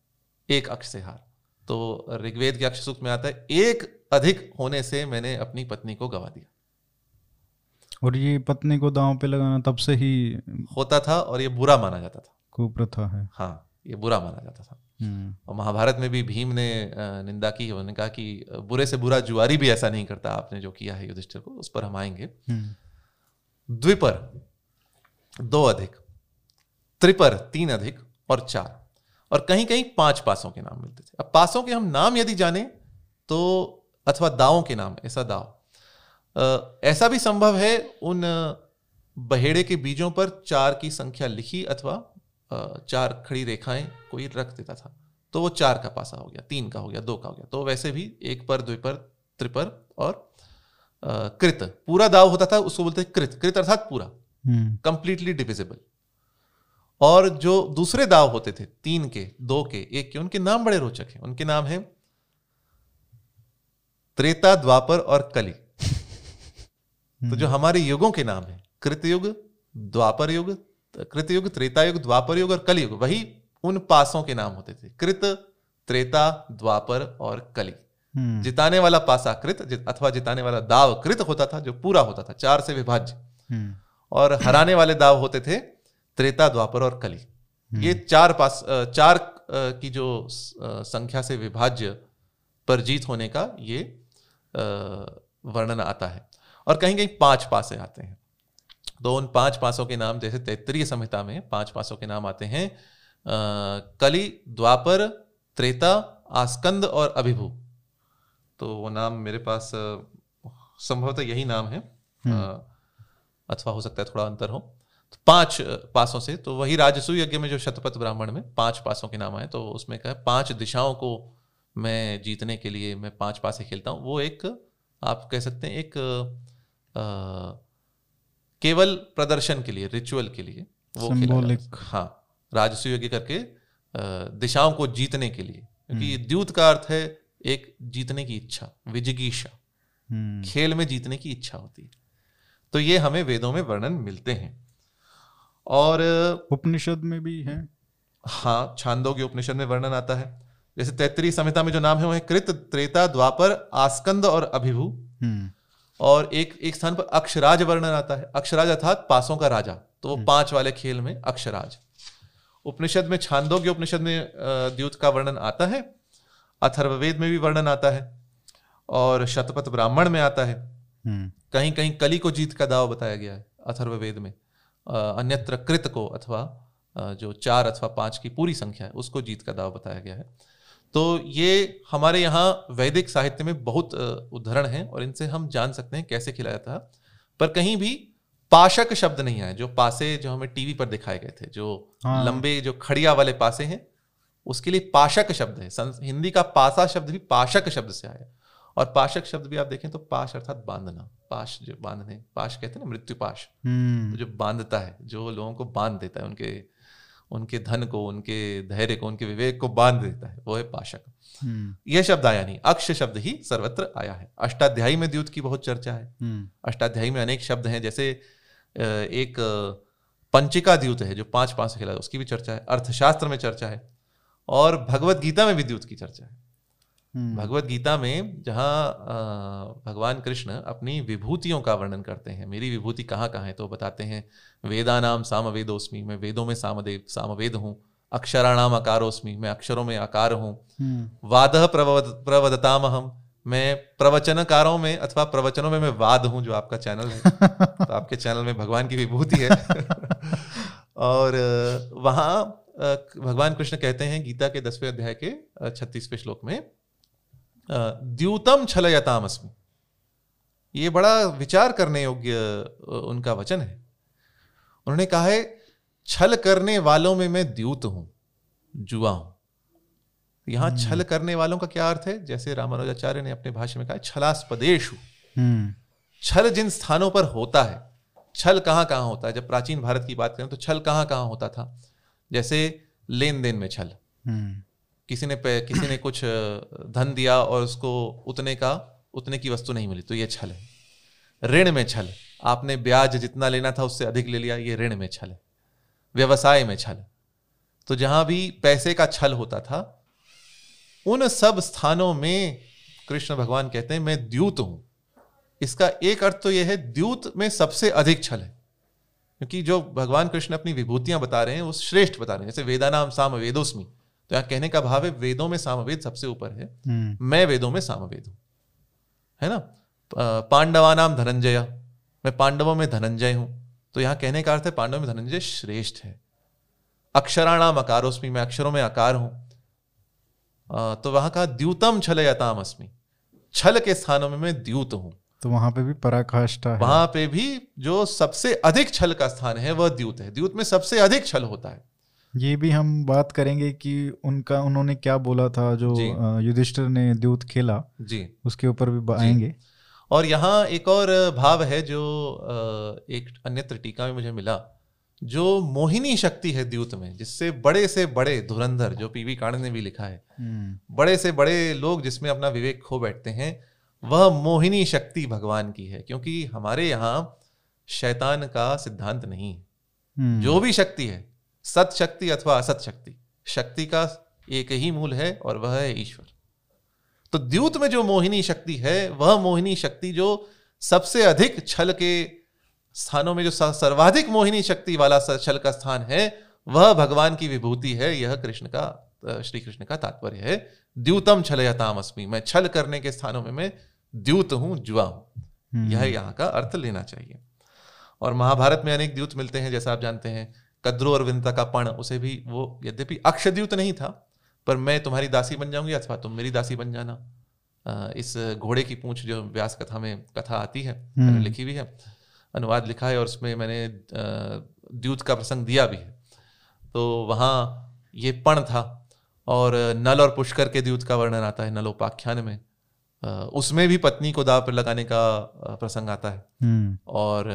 एक अक्ष से हार। तो ऋग्वेद के अक्ष सूक्त में आता है एक अधिक होने से मैंने अपनी पत्नी को गवा दिया। और ये पत्नी को दांव पे लगाना तब से ही होता था और ये बुरा माना जाता था। कुप्रथा है। हाँ ये बुरा माना जाता था। हम्म। और महाभारत में भी भीम ने निंदा की उन्होंने कहा कि बुरे से बुरा जुआरी भी ऐसा नहीं करता आपने जो किया है युधिष्ठिर को उस पर हम आएँगे। हम्म। द्विपर दो अधिक त्रिपर तीन अधिक और चार। और कहीं कहीं पाँच पासों के नाम मिलते थे। अब पासों के हम नाम यदि जाने तो अथवा दावों के नाम ऐसा दाव। ऐसा भी संभव है उन बहेड़े के बीजों पर चार की संख्या लिखी अथवा चार खड़ी रेखाएँ कोई रख देता था तो वो चार का पासा हो गया तीन का हो गया दो का हो गया। तो वैसे भी एक पर द्विपर त्रिपर और कृत। पूरा दाव होता था उसको बोलते हैं कृत। कृत अर्थात पूरा। हम्म। कंप्लीटली डिविजिबल और जो दूसरे दाव होते थे तीन के दो के एक के उनके नाम बड़े रोचक हैं। उनके नाम हैं त्रेता द्वापर और कली। तो जो हमारे युगों के नाम हैं कृतयुग द्वापर युग कृतयुग त्रेता युग द्वापर युग और कलयुग वही उन पासों के नाम होते थे। कृत त्रेता द्वापर और कली। हम्म। जिताने वाला पासा कृत अथवा जिताने वाला दाव कृत होता था जो पूरा होता था चार से विभाज्य। हम्म। और हराने वाले दाव होते थे त्रेता द्वापर और कली। ये चार पास चार की जो संख्या से विभाज्य पर जीत होने का ये वर्णन आता है। और कहीं कहीं पाँच पासे आते हैं। तो उन पाँच पासों के नाम जैसे तैतरीय संहिता में पाँच पासों के नाम आते हैं कली द्वापर त्रेता आस्कंद और अभिभू। तो वो नाम मेरे पास संभवतः यही नाम है। हम्म। अथवा हो सकता है थोड़ा अंतर हो। पाँच पासों से तो वही राजसू यज्ञ में जो शतपथ ब्राह्मण में पाँच पासों के नाम आए तो उसमें कहा पाँच दिशाओं को मैं जीतने के लिए मैं पाँच पासे खेलता हूँ। वो एक आप कह सकते हैं एक आ, केवल प्रदर्शन के लिए रिचुअल के लिए वो खेला हाँ। राजसू यज्ञ करके दिशाओं को जीतने के लिए। क्योंकि हम्म। द्यूत का अर्थ है एक जीतने की इच्छा विजिगीषा। हम्म। खेल में जीतने की इच्छा होती है। तो ये हमें वेदों में वर्णन मिलते हैं। और उपनिषद में भी है। हाँ छांदों के उपनिषद में वर्णन आता है। जैसे तैतरी संहिता में जो नाम है वो है कृत त्रेता द्वापर आस्कंद और अभिभू। हम्म। और एक एक स्थान पर अक्षराज वर्णन आता है। अक्षराज अर्थात पासों का राजा। तो वो पाँच वाले खेल में अक्षराज। उपनिषद में छांदों के उपनिषद में द्यूत का वर्णन आता है। अथर्ववेद में भी वर्णन आता है। और शतपथ ब्राह्मण में आता है। हम्म। कहीं कहीं कली को जीत का दाव बताया गया है अथर्ववेद में। अन्यत्र कृत को अथवा जो चार अथवा पाँच की पूरी संख्या है उसको जीत का दाव बताया गया है। तो ये हमारे यहाँ वैदिक साहित्य में बहुत उदाहरण हैं और इनसे हम जान सकते हैं कैसे खिलाया था। पर कहीं भी पाशक शब्द नहीं आए जो पासे जो हमें टीवी पर दिखाए गए थे जो हाँ। लंबे जो खड़िया वाले पासे हैं उसके लिए पाशक शब्द है। हिंदी का पासा शब्द भी पाशक शब्द से आया और पाशक शब्द भी आप देखें तो पाश अर्थात बांधना। पाश जो बांधने पाश कहते हैं ना मृत्यु पाश। तो जो बांधता है जो लोगों को बाँध देता है उनके उनके धन को उनके धैर्य को उनके विवेक को बाँध देता है वो है पाशक हम्म। यह शब्द आया नहीं अक्ष शब्द ही सर्वत्र आया है अष्टाध्यायी में द्युत की बहुत चर्चा है हम्म। अष्टाध्यायी में अनेक शब्द हैं जैसे एक पंचिका द्युत है जो पाँच पाँच खेला उसकी भी चर्चा है अर्थशास्त्र में चर्चा है और भगवत गीता में भी द्युत की चर्चा है। भगवत गीता में जहाँ भगवान कृष्ण अपनी विभूतियों का वर्णन करते हैं मेरी विभूति कहाँ कहाँ है तो बताते हैं वेदा नाम साम मैं वेदों में सामदेव सामवेद हूँ अक्षराणाम अकारोस्मी मैं अक्षरों में आकार हूँ हम्म। वाद प्रवद प्रवदताम हम मैं प्रवचनकारों में अथवा प्रवचनों में मैं वाद हूँ जो आपका चैनल है तो आपके चैनल में भगवान की विभूति है और वहाँ भगवान कृष्ण कहते हैं गीता के दसवें अध्याय के छत्तीसवें श्लोक में द्यूतम छलयतामस्मि। ये बड़ा विचार करने योग्य उनका वचन है। उन्होंने कहा है छल करने वालों में मैं द्यूत हूँ जुआ हूँ। यहाँ हम्म। छल करने वालों का क्या अर्थ है? जैसे रामानुजाचार्य ने अपने भाषा में कहा छलास्पदेश हम्म। छल जिन स्थानों पर होता है छल कहाँ कहाँ होता है? जब प्राचीन भारत की बात करें तो छल कहाँ कहाँ होता था? जैसे लेन देन में छल। हम्म। किसी ने किसी ने कुछ धन दिया और उसको उतने का, उतने की वस्तु नहीं मिली तो ये छल है। ऋण में छल आपने ब्याज जितना लेना था उससे अधिक ले लिया, ये ऋण में छल है। व्यवसाय में छल तो जहाँ भी पैसे का छल होता था, उन सब स्थानों में कृष्ण भगवान कहते हैं, मैं द्यूत हूँ। इसका एक अर्थ तो यह है, द्यूत में सबसे अधिक छल है। क्योंकि जो भगवान कृष्ण अपनी विभूतियाँ बता रहे हैं, वो श्रेष्ठ बता रहे हैं। जैसे वेदा नाम साम वेदोस्मी। तो यहाँ कहने का भाव है वेदों में सामवेद सबसे ऊपर है। हम्म। मैं वेदों में सामवेद हूँ। है ना? पांडवा नाम धनंजय। मैं पांडवों में धनंजय हूँ। तो यहाँ कहने का अर्थ है पांडव में धनंजय श्रेष्ठ है। अक्षराणाम अकारोस्मी मैं अक्षरों में आकार हूँ। तो वहाँ कहा द्यूतम छल यताम अस्मी छल के स्थानों में मैं द्यूत हूँ। तो वहाँ पे भी पराकाष्ठा वहाँ पे भी जो सबसे अधिक छल का स्थान है वह द्यूत है। द्यूत में सबसे अधिक छल होता है। ये भी हम बात करेंगे कि उनका उन्होंने क्या बोला था जो युधिष्ठिर ने द्यूत खेला। जी। उसके ऊपर भी आएँगे। और यहाँ एक और भाव है जो एक अन्यत्र टीका में मुझे मिला जो मोहिनी शक्ति है द्यूत में जिससे बड़े से बड़े धुरंधर जो पीवी कांड ने भी लिखा है हम्म। बड़े से बड़े लोग जिसमें अपना विवेक खो बैठते हैं वह मोहिनी शक्ति भगवान की है क्योंकि हमारे यहाँ शैतान का सिद्धांत नहीं है। हम्म। जो भी शक्ति है सत शक्ति अथवा असत शक्ति शक्ति का एक ही मूल है और वह है ईश्वर। तो द्यूत में जो मोहिनी शक्ति है वह मोहिनी शक्ति जो सबसे अधिक छल के स्थानों में जो सर्वाधिक मोहिनी शक्ति वाला छल का स्थान है वह भगवान की विभूति है। यह कृष्ण का श्री कृष्ण का तात्पर्य है। द्यूतम छलयताम अस्मी मैं छल करने के स्थानों में मैं द्यूत हूँ जुआ हूँ। हम्म। यह यहाँ का अर्थ लेना चाहिए। और महाभारत में अनेक द्यूत मिलते हैं जैसा आप जानते हैं। कद्रो और विनता का पण उसे भी वो यद्यपि अक्षद्यूत नहीं था पर मैं तुम्हारी दासी बन जाऊँगी अथवा तुम मेरी दासी बन जाना। इस घोड़े की पूंछ जो व्यास कथा में कथा आती है मैंने हम्म। लिखी भी है अनुवाद लिखा है और उसमें मैंने द्यूत का प्रसंग दिया भी है। तो वहाँ ये पण था और नल और पुष्कर के द्यूत का वर्णन आता है नलोपाख्यान में। उसमें भी पत्नी को दाव पर लगाने का प्रसंग आता है। हम्म। और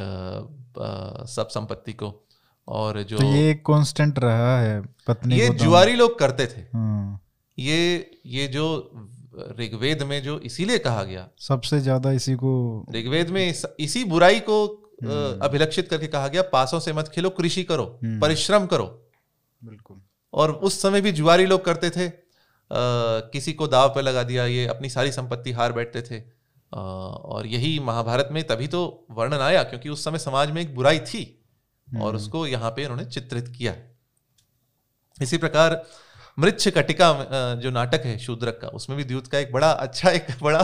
सब संपत्ति को और जो तो ये कांस्टेंट रहा है पत्नी ये तो- जुआरी लोग करते थे। हाँ, ये ये जो ऋग्वेद में जो इसीलिए कहा गया। सबसे ज़्यादा इसी को ऋग्वेद में इस, इसी बुराई को अभिलक्षित करके कहा गया पासों से मत खेलो कृषि करो हम्म। परिश्रम करो। बिल्कुल। और उस समय भी जुआरी लोग करते थे। अ, किसी को दाव पे लगा दिया ये अपनी सारी संपत्ति हार बैठते थे। अ, और यही महाभारत में तभी तो वर्णन आया क्योंकि उस समय समाज में एक बुराई थी। और उसको यहाँ पे उन्होंने चित्रित किया। इसी प्रकार मृच्छ कटिका जो नाटक है शूद्रक का उसमें भी द्यूत का एक बड़ा अच्छा एक बड़ा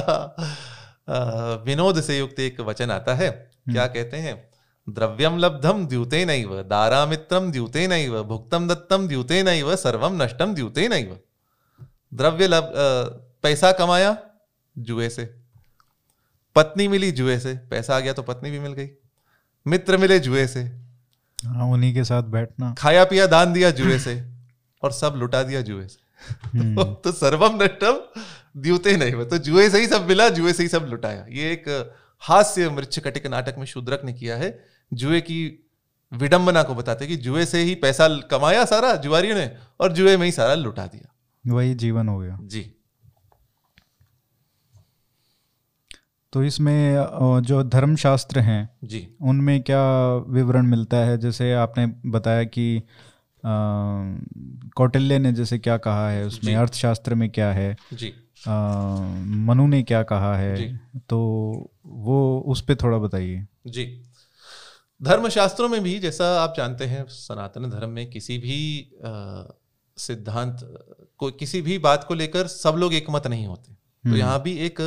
विनोद से युक्त एक वचन आता है। क्या कहते हैं? द्रव्यम लब्धम द्यूते नैव दारामित्रम द्यूते नैव भुक्तम दत्तम द्यूते नैव सर्वम नष्टम द्यूते नैव। द्रव्य लब पैसा कमाया जुए से पत्नी मिली जुए से पैसा आ गया तो पत्नी भी मिल गई मित्र मिले जुए से हाँ उन्हीं के साथ बैठना। खाया पिया दान दिया जुए से और सब लुटा दिया जुए से। तो, तो सर्वम नष्टम द्यूते नहीं तो जुए से ही सब मिला जुए से ही सब लुटाया। ये एक हास्य मृक्ष कटिक नाटक में शूद्रक ने किया है। जुए की विडंबना को बताते कि जुए से ही पैसा कमाया सारा जुआरियों ने और जुए में ही सारा लुटा दिया। वही जीवन हो गया। जी। तो इसमें जो धर्मशास्त्र हैं जी। उनमें क्या विवरण मिलता है? जैसे आपने बताया कि कौटिल्य ने जैसे क्या कहा है उसमें अर्थशास्त्र में क्या है? जी। अ, मनु ने क्या कहा है। तो वो उस पर थोड़ा बताइए। जी। धर्मशास्त्रों में भी जैसा आप जानते हैं सनातन धर्म में किसी भी सिद्धांत को किसी भी बात को लेकर सब लोग एक मत नहीं होते। तो यहाँ भी एक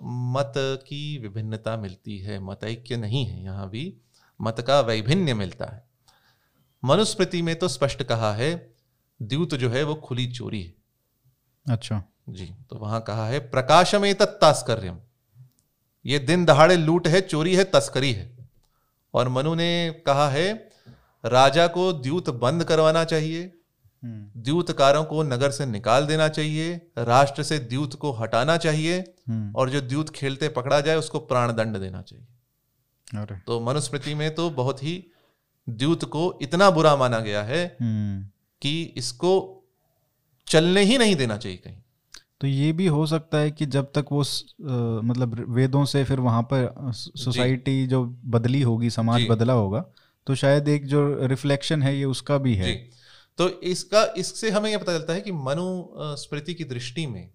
मत की विभिन्नता मिलती है मत ऐक्य नहीं है यहाँ भी मत का वैभिन्य मिलता है। मनुस्मृति में तो स्पष्ट कहा है द्यूत जो है वो खुली चोरी है। अच्छा। जी तो वहाँ कहा है प्रकाशमे तत्तास्कर्यम ये दिन दहाड़े लूट है चोरी है तस्करी है। और मनु ने कहा है राजा को द्यूत बंद करवाना चाहिए द्यूतकारों को नगर से निकाल देना चाहिए राष्ट्र से द्यूत को हटाना चाहिए हम्म। और जो द्यूत खेलते पकड़ा जाए उसको प्राण दंड देना चाहिए। तो मनुस्मृति में तो बहुत ही द्यूत को इतना बुरा माना गया है हम्म। कि इसको चलने ही नहीं देना चाहिए कहीं। तो ये भी हो सकता है कि जब तक वो स- अ, मतलब वेदों से फिर वहाँ पर सोसाइटी जो बदली होगी समाज बदला होगा तो शायद एक जो रिफ्लेक्शन है ये उसका भी है। जी। तो इसका इससे हमें यह पता चलता है कि मनु स्मृति की दृष्टि में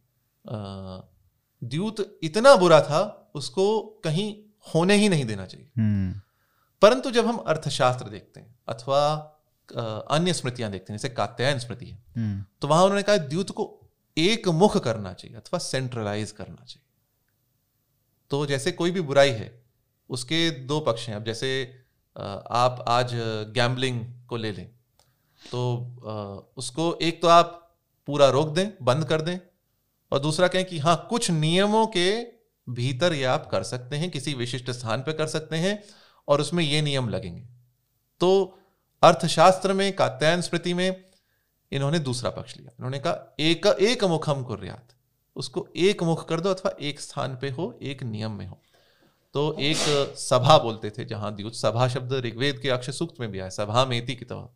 द्यूत इतना बुरा था उसको कहीं होने ही नहीं देना चाहिए। हम्म। परंतु जब हम अर्थशास्त्र देखते हैं अथवा अन्य स्मृतियाँ देखते हैं जैसे कात्यायन स्मृति है हम्म। तो वहाँ उन्होंने कहा द्यूत को एक मुख करना चाहिए अथवा सेंट्रलाइज करना चाहिए। तो जैसे कोई भी बुराई है उसके दो पक्ष हैं। अब जैसे आप आज गैम्बलिंग को ले लें तो उसको एक तो आप पूरा रोक दें, बंद कर दें और दूसरा कहें कि हाँ कुछ नियमों के भीतर ये आप कर सकते हैं, किसी विशिष्ट स्थान पर कर सकते हैं और उसमें ये नियम लगेंगे। तो अर्थशास्त्र में, कात्यायन स्मृति में इन्होंने दूसरा पक्ष लिया। इन्होंने कहा, एक एक मुखम कुर्यात। उसको एक मुख कर दो अथवा एक स्थान पे हो, एक नियम में हो। तो एक सभा बोलते थे, जहाँ द्यूत सभा शब्द ऋग्वेद के अक्ष सूक्त में भी आया, सभा मेति की तरह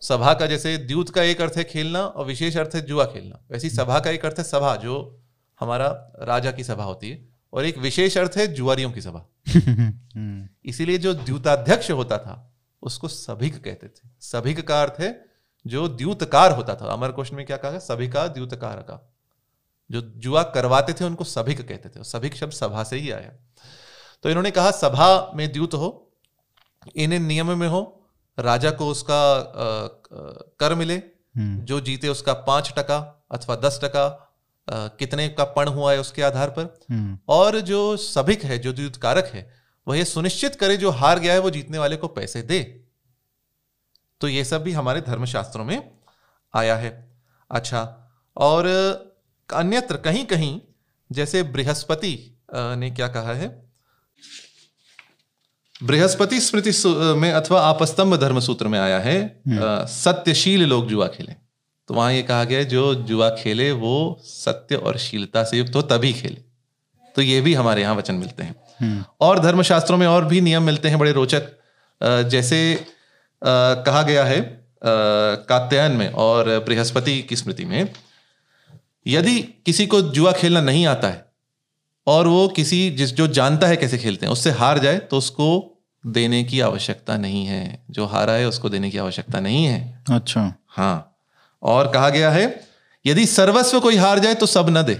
सभा का जैसे द्यूत का एक अर्थ है खेलना और विशेष अर्थ है जुआ खेलना। वैसी सभा का एक अर्थ है सभा जो हमारा राजा की सभा होती है और एक विशेष अर्थ है जुआरियों की सभा। इसीलिए जो द्यूताध्यक्ष होता था उसको सभिक कहते थे। सभिक का अर्थ है जो द्यूतकार होता था। अमर क्वेश्चन में क्या कहा है सभिका द्यूतकार का जो जुआ करवाते थे उनको सभिक कहते थे। सभिक शब्द सभा से ही आया। तो इन्होंने कहा सभा में द्यूत हो इन इन नियम में हो राजा को उसका कर मिले हम्म। जो जीते उसका पाँच टका अथवा दस टका कितने का पण हुआ है उसके आधार पर। हम्म, और जो सभिक है जो द्युत कारक है वह ये सुनिश्चित करे जो हार गया है वो जीतने वाले को पैसे दे। तो ये सब भी हमारे धर्मशास्त्रों में आया है। अच्छा और अन्यत्र कहीं कहीं जैसे बृहस्पति ने क्या कहा है? बृहस्पति स्मृति में अथवा आपस्तंभ धर्म सूत्र में आया है सत्यशील लोग जुआ खेले। तो वहाँ ये कहा गया है जो जुआ खेले वो सत्य और शीलता से युक्त हो तभी खेले। तो ये भी हमारे यहाँ वचन मिलते हैं। हम्म, और धर्मशास्त्रों में और भी नियम मिलते हैं बड़े रोचक। जैसे कहा गया है कात्यायन में और बृहस्पति की स्मृति में यदि किसी को जुआ खेलना नहीं आता है और वो किसी जिस जो जानता है कैसे खेलते हैं उससे हार जाए तो उसको देने की आवश्यकता नहीं है। जो हारा है उसको देने की आवश्यकता नहीं है। अच्छा। हाँ। और कहा गया है यदि सर्वस्व कोई हार जाए तो सब न दे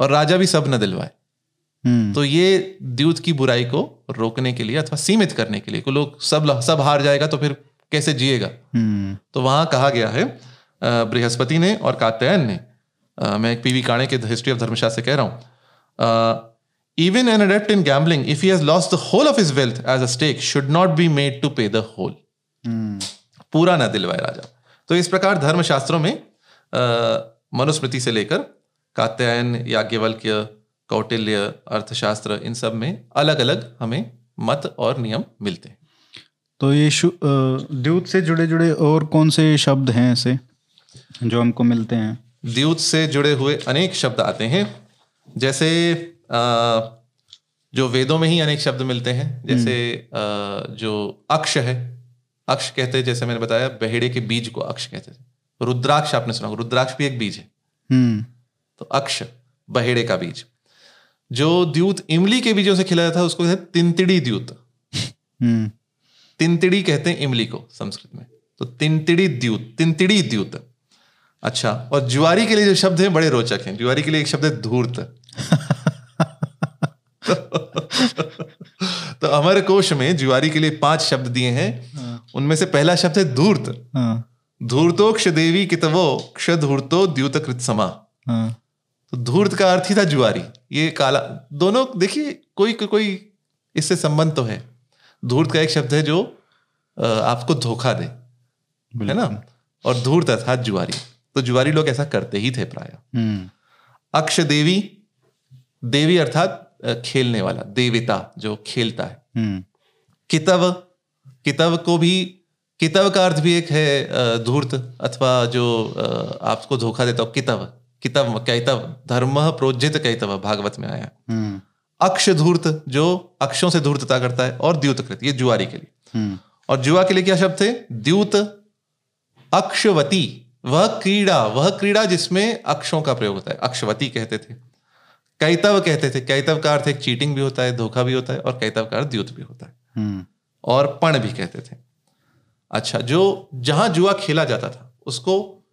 और राजा भी सब न दिलवाए। हम्म, तो ये द्यूत की बुराई को रोकने के लिए अथवा सीमित करने के लिए को लोग सब सब हार जाएगा तो फिर कैसे जिएगा? हम्म, तो वहाँ कहा गया है बृहस्पति ने और कात्यायन ने अ, मैं पीवी काणे के हिस्ट्री ऑफ़ धर्मशास्त्र से कह रहा हूँ even an adept in gambling if he has lost the whole of his wealth as a stake should not be made to pay the whole hmm, पूरा ना दिलवाए राजा। तो इस प्रकार धर्मशास्त्रों में मनुस्मृति से लेकर कात्यायन याज्ञवल्क्य कौटिल्य अर्थशास्त्र इन सब में अलग अलग हमें मत और नियम मिलते हैं। तो ये द्यूत से जुड़े जुड़े और कौन से शब्द हैं ऐसे जो हमको मिलते हैं? द्यूत से जुड़े हुए अनेक शब्द आते हैं। जैसे जो वेदों में ही अनेक शब्द मिलते हैं जैसे अ, जो अक्ष है अक्ष कहते हैं जैसे मैंने बताया बहेड़े के बीज को अक्ष कहते थे रुद्राक्ष आपने सुना रुद्राक्ष भी एक बीज है। हम्म। तो अक्ष बहेड़े का बीज। जो द्यूत इमली के बीजों से खिलाया था उसको कहते हैं तिनतिड़ी द्यूत। हम्म। तिनतिड़ी कहते हैं इमली को संस्कृत में। तो तिनतिड़ी द्यूत तिनतिड़ी द्यूत। अच्छा। और जुआरी के लिए जो शब्द है बड़े रोचक हैं। जुआरी के लिए एक शब्द है धूर्त। तो अमर कोश में जुआरी के लिए पाँच शब्द दिए हैं। उनमें से पहला शब्द है धूर्त। हाँ। धूर्तो क्ष देवी कितवो क्ष धूर्तो द्यूत कृत समा। हाँ। तो धूर्त का अर्थ ही था जुआरी। ये काला दोनों देखिए कोई कोई इससे संबंध तो है। धूर्त का एक शब्द है जो आपको धोखा दे। है ना? और धूर्त अर्थात जुआरी। तो जुआरी लोग ऐसा करते ही थे प्राय। हम्म। अक्ष देवी देवी अर्थात खेलने वाला देवता जो खेलता है। हम्म। कितव कितव को भी कितव का अर्थ भी एक है धूर्त अथवा जो आपको धोखा देता हो कितव। कितव कैतव धर्म प्रोजित कैतव भागवत में आया। हम्म। अक्ष धूर्त जो अक्षों से धूर्तता करता है और द्यूतकृत ये जुआरी के लिए। और जुआ के लिए क्या शब्द थे? द्यूत अक्षवती। वह क्रीड़ा वह क्रीड़ा जिसमें अक्षों का प्रयोग होता है अक्षवती कहते थे। कैतव कहते थे। कैतव का अर्थ एक चीटिंग भी होता है धोखा भी होता है और कैतव का अर्थ द्यूत भी होता है। हम्म। और पण भी कहते थे। अच्छा जो जहाँ जुआ खेला जाता था उसको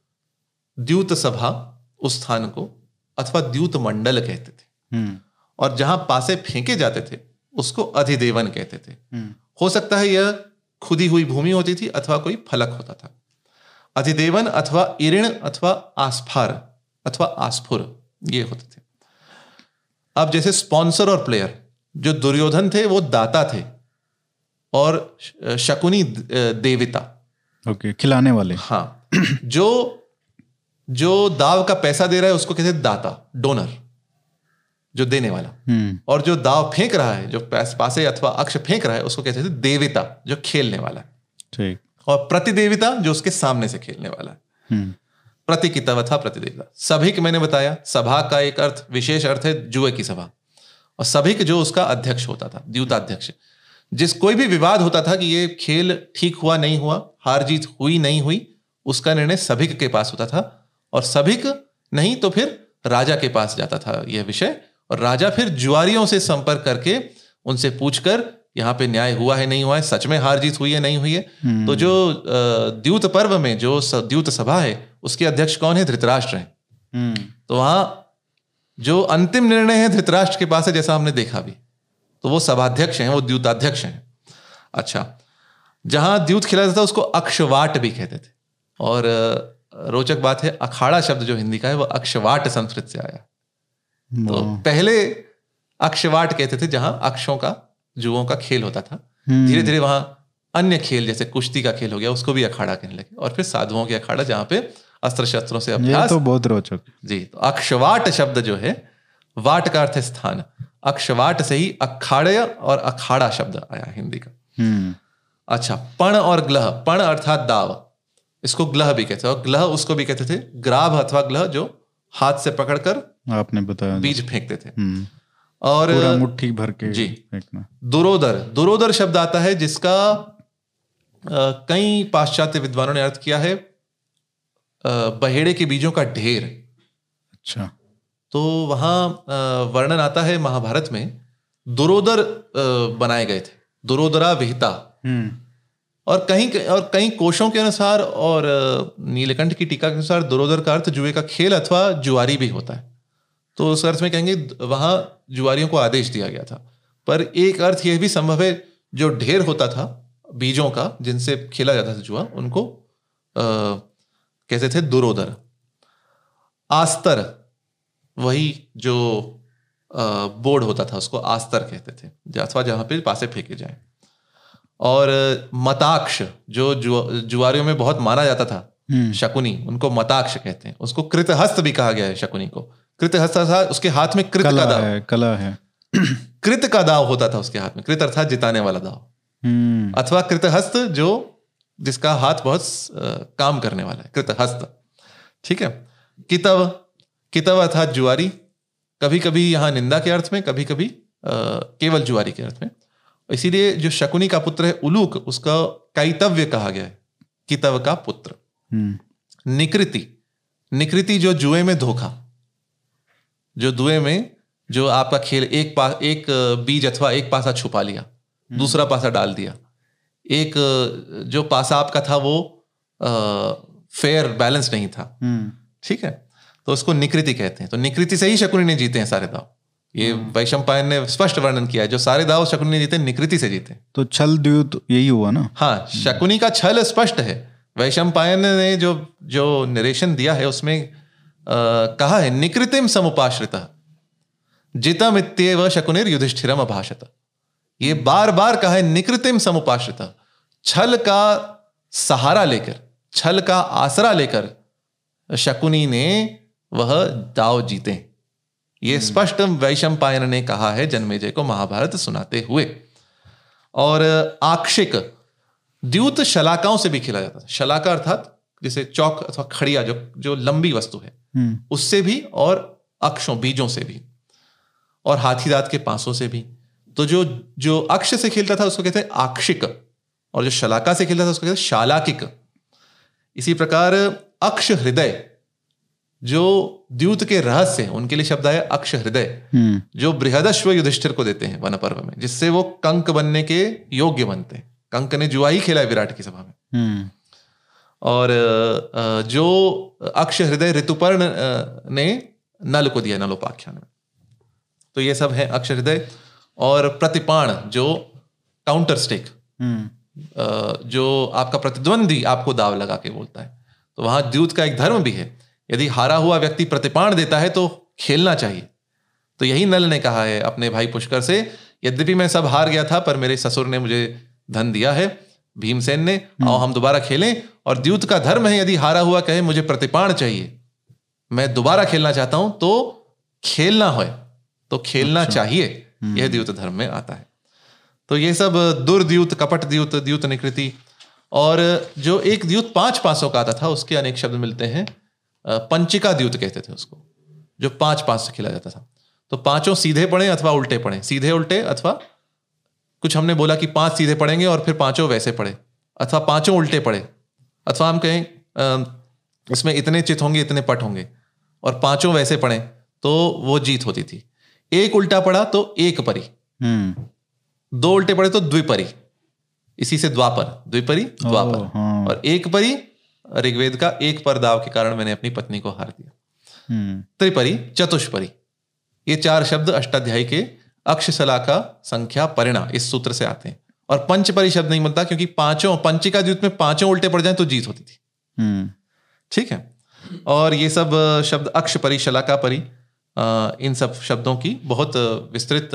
द्यूत सभा उस स्थान को अथवा द्यूत मंडल कहते थे। हम्म। और जहाँ पासे फेंके जाते थे उसको अधिदेवन कहते थे। हम्म। हो सकता है यह खुदी हुई भूमि होती थी अथवा कोई फलक होता था। अधिदेवन अथवा इऋण अथवा आस्फार अथवा आस्फुर ये होते थे। अब जैसे स्पॉन्सर और प्लेयर जो दुर्योधन थे वो दाता थे और शकुनी देविता। ओके खिलाने वाले। हाँ जो जो दाव का पैसा दे रहा है उसको कहते दाता डोनर जो देने वाला। हम्म। और जो दाव फेंक रहा है जो पैस पासे अथवा अक्ष फेंक रहा है उसको कहते थे देविता जो खेलने वाला ठीक। और प्रतिदेविता जो उसके सामने से खेलने वाला है। हम्म। प्रति की तवथा प्रतिदेवता। सभिक मैंने बताया सभा का एक अर्थ विशेष अर्थ है जुए की सभा। और सभिक जो उसका अध्यक्ष होता था द्यूताध्यक्ष जिस कोई भी विवाद होता था कि ये खेल ठीक हुआ नहीं हुआ हार जीत हुई नहीं हुई उसका निर्णय सभिक के पास होता था। और सभिक नहीं तो फिर राजा के पास जाता था यह विषय। और राजा फिर जुआरियों से संपर्क करके उनसे पूछकर यहाँ पे न्याय हुआ है नहीं हुआ है सच में हार जीत हुई है नहीं हुई है तो जो द्यूत पर्व में जो द्यूत सभा है उसके अध्यक्ष कौन है? धृतराष्ट्र है। हम्म। तो वहाँ जो अंतिम निर्णय है धृतराष्ट्र के पास है जैसा हमने देखा भी तो वो सभाध्यक्ष हैं वो द्यूताध्यक्ष हैं। अच्छा जहाँ द्यूत खिलाया जाता था उसको अक्षवाट भी कहते थे। और रोचक बात है अखाड़ा शब्द जो हिंदी का है वो अक्षवाट संस्कृत से आया। तो पहले अक्षवाट कहते थे जहाँ अक्षों का जुओं का खेल होता था। हम्म, धीरे धीरे वहाँ अन्य खेल जैसे कुश्ती का खेल हो गया उसको भी अखाड़ा कहने लगे और फिर साधुओं के अखाड़ा जहाँ पे अस्त्र शस्त्रों से अभ्यास तो बहुत रोचक। जी तो अक्षवाट शब्द जो है वाट का अर्थ स्थान। अक्षवाट से ही अखाड़े और अखाड़ा शब्द आया हिंदी का। हम्म। अच्छा पण और ग्लह पण अर्थात दाव। इसको ग्लह भी कहते और ग्लह उसको भी कहते थे ग्राभ अथवा ग्लह जो हाथ से पकड़कर आपने बताया। बीज फेंकते थे। हम्म। और पूरा मुट्ठी भर के जी। दुरोदर। दुरोदर शब्द आता है जिसका कई पाश्चात्य विद्वानों ने अर्थ किया है बहेड़े के बीजों का ढेर। अच्छा। तो वहाँ वर्णन आता है महाभारत में दुरोदर बनाए गए थे। दुरोदरा विहिता। हम्म। और कहीं और कई कोशों के अनुसार और नीलकंठ की टीका के अनुसार दुरोदर का अर्थ जुए का खेल अथवा जुआरी भी होता है। तो उस अर्थ में कहेंगे वहाँ जुआरियों को आदेश दिया गया था। पर एक अर्थ यह भी संभव है जो ढेर होता था बीजों का जिनसे खेला जाता था जुआ उनको कहते थे दुरोदर। आस्तर वही जो अ, बोर्ड होता था उसको आस्तर कहते थे अथवा जहाँ पे पासे फेंके जाए। और मताक्ष जो जुआ- जुआरियों में बहुत माना जाता था हम्म। शकुनी उनको मताक्ष कहते हैं। उसको कृतहस्त भी कहा गया है शकुनी को। कृतहस्त अर्थात उसके हाथ में कृत का दाव। है कला है। कृत का दाव होता था उसके हाथ में। कृत अर्थात जिताने वाला दाव। हम्म। अथवा कृतहस्त जो जिसका हाथ बहुत काम करने वाला है कृतहस्त ठीक है? कितव कितव अर्थात जुआरी। कभी कभी यहाँ निंदा के अर्थ में कभी कभी अ, केवल जुआरी के अर्थ में। इसीलिए जो शकुनी का पुत्र है उलूक उसका कैतव्य कहा गया है। कितव का पुत्र। हम्म। निकृति। निकृति जो जुए में धोखा। जो जुए में जो आपका खेल एक पा एक बीज अथवा एक पासा छुपा लिया दूसरा पासा डाल दिया। एक जो पासा आपका था वो फेयर बैलेंस नहीं था। हम्म। ठीक है? तो उसको निकृति कहते हैं। तो निकृति से ही शकुनी ने जीते हैं सारे दाव। ये वैशम पायन ने स्पष्ट वर्णन किया है जो सारे दाव शकुनी ने जीते निकृति से जीते। तो छल द्यूत यही हुआ ना? हाँ शकुनी का छल स्पष्ट है। वैशंपायन ने जो जो निरेशन दिया है उसमें कहा है निकृतिम समुपाश्रित। जितम इत्येव शकुनिर युधिष्ठिरम अभाषत। ये बार बार कहा है निकृतिम समुपाश्रित। छल का सहारा लेकर छल का आसरा लेकर शकुनी ने वह दाव जीते। ये स्पष्ट वैशम पायन ने कहा है जन्मेजय को महाभारत सुनाते हुए। और आक्षिक द्यूत शलाकाओं से भी खेला जाता था शलाका अर्थात जैसे चौक अथवा खड़िया जो जो लंबी वस्तु है। हम्म उससे भी और अक्षों बीजों से भी और हाथी दांत के पांसों से भी। तो जो जो अक्ष से खेलता था उसको कहते हैं आक्षिक और जो शलाका से खेलता था उसको कहते हैं शालाकिक। इसी प्रकार अक्ष हृदय जो द्यूत के रहस्य उनके लिए शब्द आया अक्ष हृदय हम्म। जो बृहदश्व युधिष्ठिर को देते हैं वन पर्व में जिससे वो कंक बनने के योग्य बनते हैं। कंक ने जुआ ही खेला है विराट की सभा में। हम्म। और जो अक्ष हृदय ऋतुपर्ण ने नल को दिया नलोपाख्यान में। तो ये सब है अक्ष हृदय और प्रतिपाण जो काउंटर स्टेक हम्म। जो आपका प्रतिद्वंदी आपको दाव लगा के बोलता है। तो वहाँ द्यूत का एक धर्म भी है। यदि हारा हुआ व्यक्ति प्रतिपाण देता है तो खेलना चाहिए। तो यही नल ने कहा है अपने भाई पुष्कर से यद्यपि मैं सब हार गया था पर मेरे ससुर ने मुझे धन दिया है भीमसेन ने आओ हम दोबारा खेलें और द्यूत का धर्म है यदि हारा हुआ कहे मुझे प्रतिपाण चाहिए। मैं दोबारा खेलना चाहता हूँ तो खेलना है तो खेलना चाहिए। यह द्यूत धर्म में आता है। तो ये सब दुर्द्यूत कपट द्यूत द्यूत निकृति और जो एक द्यूत पाँच पासों का आता था उसके अनेक शब्द मिलते हैं। पंचिका द्यूत कहते थे उसको जो पाँच पास से खेला जाता था। तो पाँचों सीधे पड़े अथवा उल्टे पड़े? सीधे उल्टे अथवा कुछ हमने बोला कि पाँच सीधे पड़ेंगे और फिर पाँचों वैसे पड़े अथवा पाँचों उल्टे पड़े अथवा हम कहें इसमें इतने चित होंगे इतने पट होंगे और पाँचों वैसे पड़े तो वो जीत होती थी। एक उल्टा पड़ा तो एक परी। हम्म। दो उल्टे पड़े तो द्विपरी। इसी से द्वापर द्विपरी द्वापर। हाँ। और एक परी ऋग्वेद का एक पर दाव के कारण मैंने अपनी पत्नी को हार दिया। हम्म। त्रिपरी चतुष्परी। ये चार शब्द अष्टाध्यायी के अक्षशला का संख्या परिणा इस सूत्र से आते हैं। और पंचपरी शब्द नहीं मिलता क्योंकि पाँचों पंचिका द्यूत में पाँचों उल्टे पड़ जाए तो जीत होती थी। हम्म। ठीक है? और ये सब शब्द अक्ष परी शलाका परी इन सब शब्दों की बहुत विस्तृत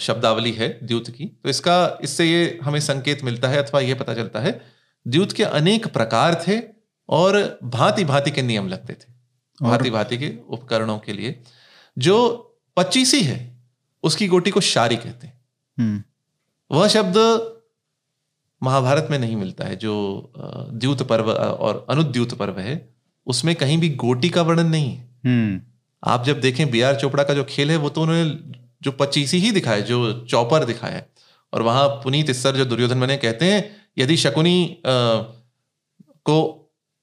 शब्दावली है द्यूत की। तो इसका इससे ये हमें संकेत मिलता है अथवा ये पता चलता है द्यूत के अनेक प्रकार थे और भांति भांति के नियम लगते थे। भांति भांति के उपकरणों के लिए जो पच्चीसी है उसकी गोटी को शारी कहते हैं हम्म। वह शब्द महाभारत में नहीं मिलता है जो द्यूत पर्व और अनुद्यूत पर्व है उसमें कहीं भी गोटी का वर्णन नहीं है हम्म। आप जब देखें बी आर चोपड़ा का जो खेल है वो तो उन्होंने जो पच्चीसी ही दिखाया जो चौपर दिखाया है और वहाँ पुनीत इस्सर जो दुर्योधन बने कहते हैं यदि शकुनी को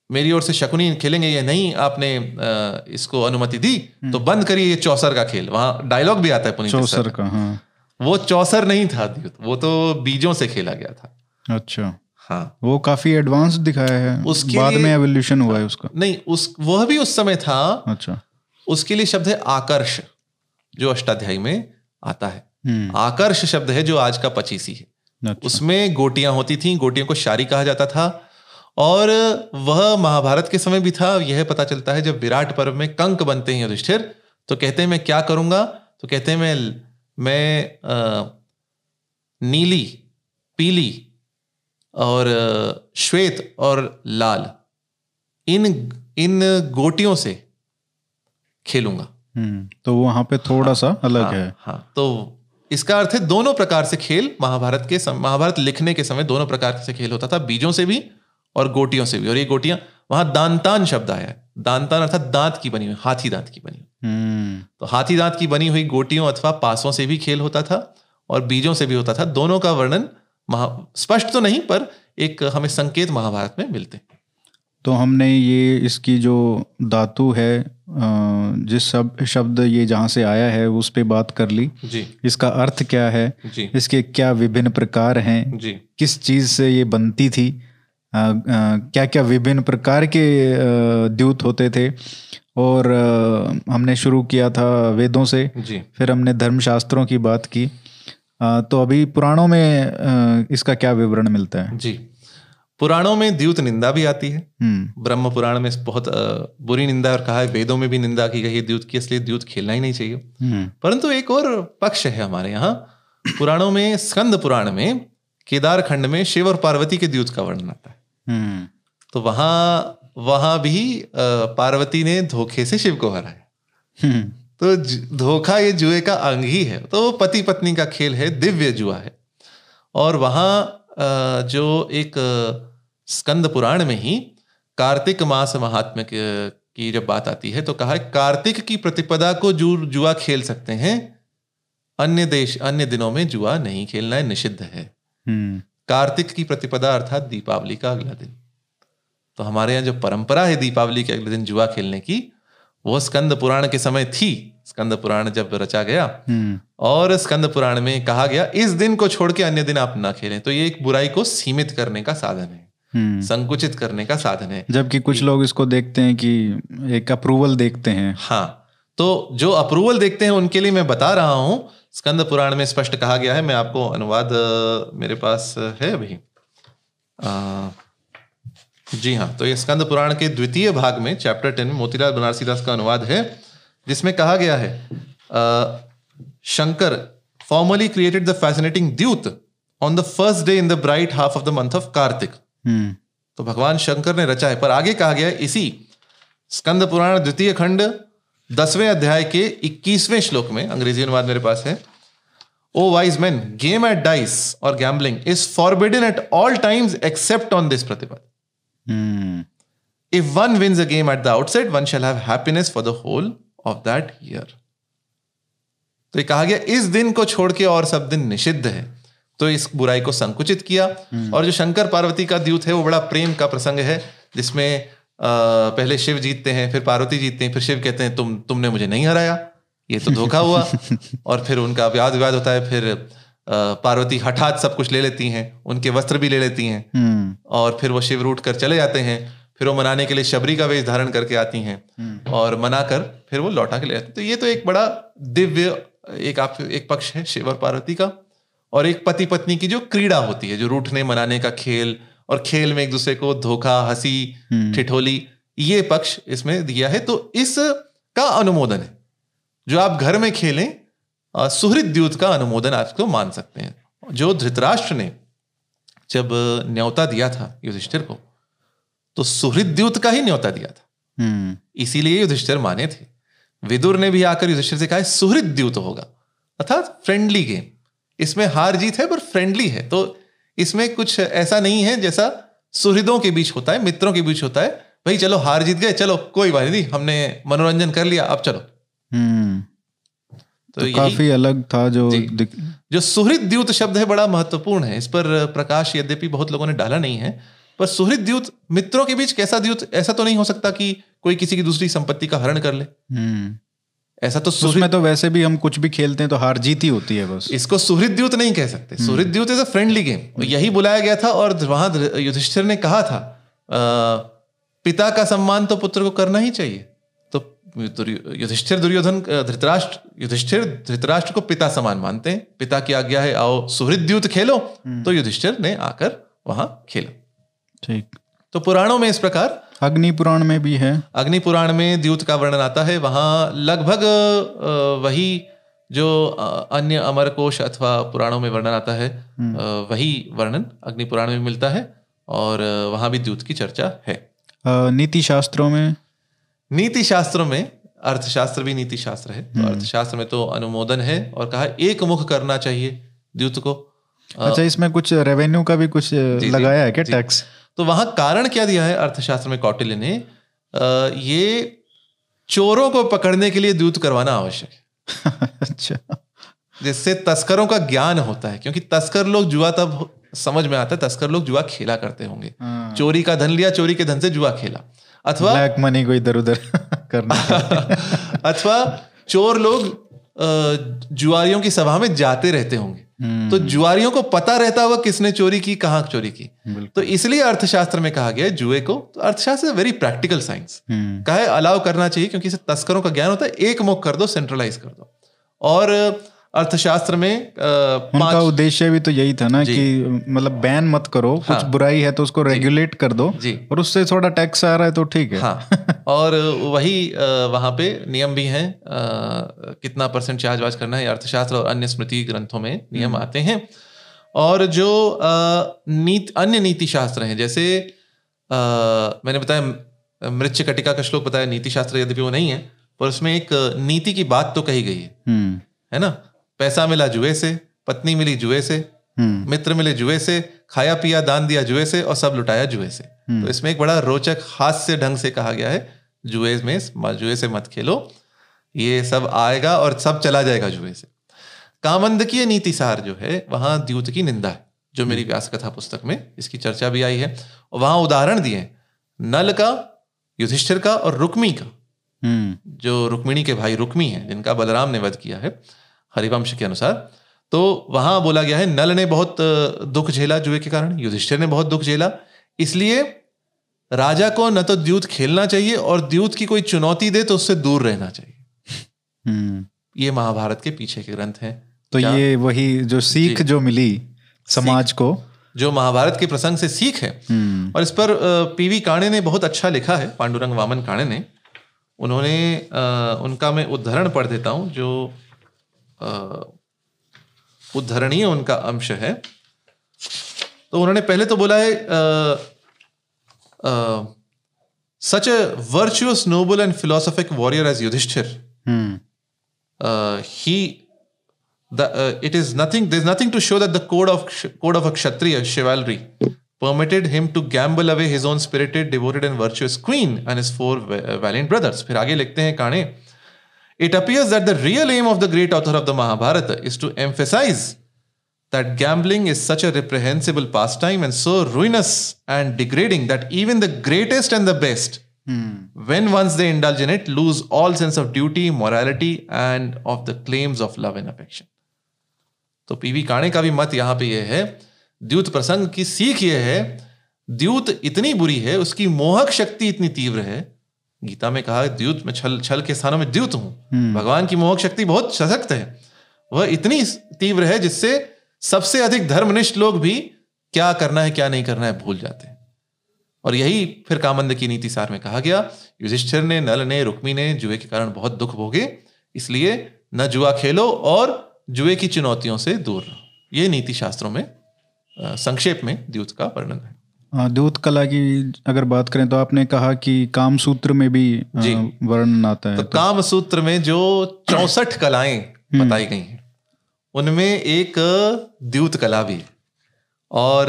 मेरी ओर से शकुनी खेलेंगे या नहीं आपने इसको अनुमति दी हम्म। तो बंद करिए ये चौसर का खेल। वहाँ डायलॉग भी आता है पुनीत चौसर का हाँ। वो चौसर नहीं था वो तो बीजों से खेला गया था। अच्छा। हाँ। वो काफ़ी एडवांस दिखाया है। उसके बाद में एवोल्यूशन हुआ है उसका। नहीं उस वह भी उस समय था। अच्छा। उसके लिए शब्द है आकर्ष जो अष्टाध्यायी में आता है। हम्म। आकर्ष शब्द है जो आज का पचीसी है। अच्छा। उसमें गोटियाँ होती थी गोटियों को शारी कहा जाता था। और वह महाभारत के समय भी था यह पता चलता है जब विराट पर्व में कंक बनते हैं युधिष्ठिर तो कहते हैं मैं क्या करूँगा? तो कहते हैं मैं मैं आ, नीली पीली और श्वेत और लाल इन इन गोटियों से खेलूँगा। हम्म, तो वहाँ पे थोड़ा हाँ, सा अलग हाँ, है। हाँ तो इसका अर्थ है दोनों प्रकार से खेल महाभारत के महाभारत लिखने के समय दोनों प्रकार से खेल होता था बीजों से भी और गोटियों से भी। और ये गोटियाँ वहाँ दांतान शब्द आया है। दांतान अर्थात दांत की बनी हुई हाथी दांत की बनी हुई। हम्म। तो हाथी दांत की बनी हुई गोटियों अथवा पासों से भी खेल होता था और बीजों से भी होता था। दोनों का वर्णन महा स्पष्ट तो नहीं पर एक हमें संकेत महाभारत में मिलते तो हमने ये इसकी जो धातु है जिस सब शब्द ये जहाँ से आया है उस पे बात कर ली। जी। इसका अर्थ क्या है? जी। इसके क्या विभिन्न प्रकार हैं? जी। किस चीज़ से ये बनती थी? क्या क्या विभिन्न प्रकार के द्यूत होते थे और हमने शुरू किया था वेदों से। जी। फिर हमने धर्मशास्त्रों की बात की। तो अभी पुराणों में इसका क्या विवरण मिलता है? जी। पुराणों में द्यूत निंदा भी आती है। हम्म। ब्रह्म पुराण में बहुत बुरी निंदा और कहा है वेदों में भी निंदा की गई है द्यूत की इसलिए द्यूत खेलना ही नहीं चाहिए। हम्म। परंतु एक और पक्ष है हमारे यहाँ। पुराणों में स्कंद पुराण में केदार खंड में शिव और पार्वती के द्यूत का वर्णन आता है। तो वहाँ वहाँ भी पार्वती ने धोखे से शिव को हराया। तो धोखा ये जुए का अंग ही है। तो पति पत्नी का खेल है दिव्य जुआ है। और वहाँ जो एक स्कंद पुराण में ही कार्तिक मास महात्म्य की जब बात आती है तो कहा है कार्तिक की प्रतिपदा को जू जुआ खेल सकते हैं। अन्य देश अन्य दिनों में जुआ नहीं खेलना है निषिद्ध है। हम्म। कार्तिक की प्रतिपदा अर्थात दीपावली का अगला दिन। तो हमारे यहाँ जो परंपरा है दीपावली के अगले दिन जुआ खेलने की वो स्कंद पुराण के समय थी। स्कंद पुराण जब रचा गया हम्म। और स्कंद पुराण में कहा गया इस दिन को छोड़ के अन्य दिन आप ना खेलें। तो ये एक बुराई को सीमित करने का साधन है। हम्म। संकुचित करने का साधन है। जबकि कुछ लोग इसको देखते हैं कि एक अप्रूवल देखते हैं। हाँ तो जो अप्रूवल देखते हैं उनके लिए मैं बता रहा हूँ स्कंद पुराण में स्पष्ट कहा गया है। मैं आपको अनुवाद मेरे पास है अभी। आ, जी हाँ तो ये स्कंद पुराण के द्वितीय भाग में चैप्टर टेन में मोतीलाल बनारसी दास का अनुवाद है जिसमें कहा गया है Shankar formerly created the fascinating द्यूत on the first day in the bright half of the month of Kartik तो भगवान शंकर ने रचा है पर आगे कहा गया है इसी स्कंद पुराण द्वितीय खंड दसवें अध्याय के इक्कीसवें श्लोक में अंग्रेज़ी अनुवाद मेरे पास है O wise man game at dice और gambling is forbidden at all times except on this प्रतिपद if one wins a game at the outside one shall have happiness for the whole of that year तो ये कहा गया इस दिन को छोड़ के और सब दिन निषिद्ध है। तो इस बुराई को संकुचित किया। हम्म। और जो शंकर पार्वती का द्यूत है वो बड़ा प्रेम का प्रसंग है जिसमें पहले शिव जीतते हैं फिर पार्वती जीतते हैं फिर शिव कहते हैं तुम तुमने मुझे नहीं हराया। ये तो धोखा हुआ और फिर उनका व्याद विवाद होता है फिर पार्वती हठात सब कुछ ले लेती हैं उनके वस्त्र भी ले लेती हैं हम्म। और फिर वो शिव रूट कर चले जाते हैं फिर वो मनाने के लिए शबरी का वेश धारण करके आती हैं और मना कर फिर वो लौटा के ले जाती तो ये तो एक बड़ा दिव्य एक आप एक पक्ष है शिव और पार्वती का और एक पति पत्नी की जो क्रीड़ा होती है जो रूठने मनाने का खेल और खेल में एक दूसरे को धोखा हँसी हम्म। ठिठोली ये पक्ष इसमें दिया है तो इस का अनुमोदन है जो आप घर में खेलें सुहृद द्यूत का अनुमोदन आपको मान सकते हैं। जो धृतराष्ट्र ने जब न्योता दिया था युधिष्ठिर को तो सुहृद द्यूत का ही न्योता दिया था। हम्म। इसीलिए युधिष्ठिर माने थे। विदुर ने भी आकर युधिष्ठिर से कहा सुहृद द्यूत होगा। अर्थात फ्रेंडली गेम इसमें हार जीत है पर फ्रेंडली है। तो इसमें कुछ ऐसा नहीं है जैसा सुहृदों के बीच होता है मित्रों के बीच होता है। भाई चलो हार जीत गए चलो कोई बात नहीं हमने मनोरंजन कर लिया अब चलो। तो, तो काफ़ी अलग था जो जी। दिख- जो सुहृद द्यूत शब्द है बड़ा महत्वपूर्ण है। इस पर प्रकाश यद्यपि बहुत लोगों ने डाला नहीं है पर सुहृद द्यूत मित्रों के बीच कैसा द्यूत ऐसा तो नहीं हो सकता कि कोई किसी की दूसरी संपत्ति का हरण कर ले। हम्म। ऐसा तो सुहृद उसमें तो वैसे भी हम कुछ भी खेलते हैं तो हार जीत ही होती है बस। इसको सुहृद द्यूत नहीं कह सकते। सुहृद द्यूत इज़ अ फ्रेंडली गेम। यही बुलाया गया था और वहाँ युधिष्ठिर ने कहा था पिता का सम्मान तो पुत्र को करना ही चाहिए। युधिष्ठिर दुर्योधन धृतराष्ट्र युधिष्ठिर धृतराष्ट्र को पिता समान मानते हैं। पिता की आज्ञा है आओ सुहृद द्यूत खेलो तो युधिष्ठिर ने आकर वहाँ खेला। ठीक। तो पुराणों में इस प्रकार अग्नि पुराण में भी है। अग्नि पुराण में द्यूत का वर्णन आता है। वहाँ लगभग वही जो अन्य अमर कोश अथवा पुराणों में वर्णन आता है वही वर्णन अग्नि पुराण में मिलता है और वहाँ भी द्यूत की चर्चा है। नीति शास्त्रों में नीति शास्त्रों में अर्थशास्त्र भी नीति शास्त्र है तो अर्थशास्त्र में तो अनुमोदन है और कहा एक मुख करना चाहिए द्यूत को। अच्छा इसमें कुछ रेवेन्यू का भी कुछ जी, लगाया है क्या? टैक्स तो वहाँ कारण क्या दिया है अर्थशास्त्र में कौटिल्य ने? ये चोरों को पकड़ने के लिए द्यूत करवाना आवश्यक है। अच्छा। जिससे तस्करों का ज्ञान होता है क्योंकि तस्कर लोग जुआ तब समझ में आता है तस्कर लोग जुआ खेला करते होंगे। हाँ। चोरी का धन लिया चोरी के धन से जुआ खेला। अथवा ब्लैक मनी को इधर उधर करना। अथवा चोर लोग जुआरियों की सभा में जाते रहते होंगे। हम्म, तो जुआरियों को पता रहता होगा किसने चोरी की कहाँ चोरी की। तो इसलिए अर्थशास्त्र में कहा गया है जुए को। तो अर्थशास्त्र वेरी प्रैक्टिकल साइंस हम्म, कहा है अलाउ करना चाहिए क्योंकि इसे तस्करों का ज्ञान होता है एक मुख कर दो सेंट्रलाइज कर दो। और अर्थशास्त्र में उनका उद्देश्य भी तो यही था ना कि मतलब बैन मत करो कुछ बुराई है तो उसको रेगुलेट कर दो जी। और उससे थोड़ा टैक्स आ रहा है तो ठीक है। हाँ। और वही वहाँ पे नियम भी हैं कितना परसेंट चार्ज वार्ज करना है अर्थशास्त्र और अन्य स्मृति ग्रंथों में नियम आते हैं। और जो नीत अन्य नीति शास्त्र हैं जैसे अ, मैंने बताया मृच्छ कटिका का श्लोक बताया नीति शास्त्र यद्यपि वो नहीं है पर उसमें एक नीति की बात तो कही गई है। हम्म। है ना? पैसा मिला जुए से पत्नी मिली जुए से हम्म। मित्र मिले जुए से खाया पिया दान दिया जुए से और सब लुटाया जुए से। तो इसमें एक बड़ा रोचक हास्य ढंग से कहा गया है जुए में जुए से मत खेलो ये सब आएगा और सब चला जाएगा जुए से। कामंदकीय नीति सार जो है वहाँ द्यूत की निंदा है जो मेरी व्यास कथा पुस्तक में इसकी चर्चा भी आई है। और वहाँ उदाहरण दिए नल का युधिष्ठिर का और रुक्मी का। हम्म। जो रुक्मिणी के भाई रुक्मी है जिनका बलराम ने वध किया है हरिवंश के अनुसार। तो वहाँ बोला गया है नल ने बहुत दुख झेला जुए के कारण युधिष्ठिर ने बहुत दुख झेला। इसलिए राजा को न तो द्यूत खेलना चाहिए और द्यूत की कोई चुनौती दे तो उससे दूर रहना चाहिए। हम्म। ये महाभारत के पीछे के ग्रंथ हैं। तो क्या? ये वही जो सीख जो मिली समाज को। जो महाभारत के प्रसंग से सीख है। हम्म। और इस पर पीवी काणे ने बहुत अच्छा लिखा है पांडुरंग वामन काणे ने। उन्होंने उनका मैं उदाहरण पढ़ देता हूँ जो उद्धरणीय उनका अंश है। तो उन्होंने पहले तो बोला है such a virtuous noble and philosophic warrior as Yudhishthira he it is nothing this nothing to show that the code of code of a Kshatriya chivalry permitted him to gamble away his own spirited devoted and virtuous queen and his four valiant brothers फिर आगे लिखते हैं Kane uh, it appears that the real aim of the great author of the mahabharata is to emphasize that gambling is such a reprehensible pastime and so ruinous and degrading that even the greatest and the best hmm. when once they indulge in it, lose all sense of duty, morality, and of the claims of love and affection. तो पीवी काणे का भी मत यहाँ पे ये है द्यूत प्रसंग की सीख ये है द्यूत इतनी बुरी है उसकी मोहक शक्ति इतनी तीव्र है गीता में कहा है, द्यूत में छल छल के स्थानों में द्यूत हूँ। भगवान की मोहक शक्ति बहुत सशक्त है। वह इतनी तीव्र है जिससे सबसे अधिक धर्मनिष्ठ लोग भी क्या करना है क्या नहीं करना है भूल जाते हैं। और यही फिर कामंद की नीति सार में कहा गया युधिष्ठिर ने नल ने रुक्मी ने जुए के कारण बहुत दुख भोगे इसलिए न जुआ खेलो और जुए की चुनौतियों से दूर रहो। ये नीति शास्त्रों में संक्षेप में द्यूत का वर्णन है। हाँ, दूत कला की अगर बात करें तो आपने कहा कि काम सूत्र में भी वर्णन आता है। तो, तो काम सूत्र में जो चौसठ कलाएँ हम्म। बताई गई हैं उनमें एक द्यूत कला भी और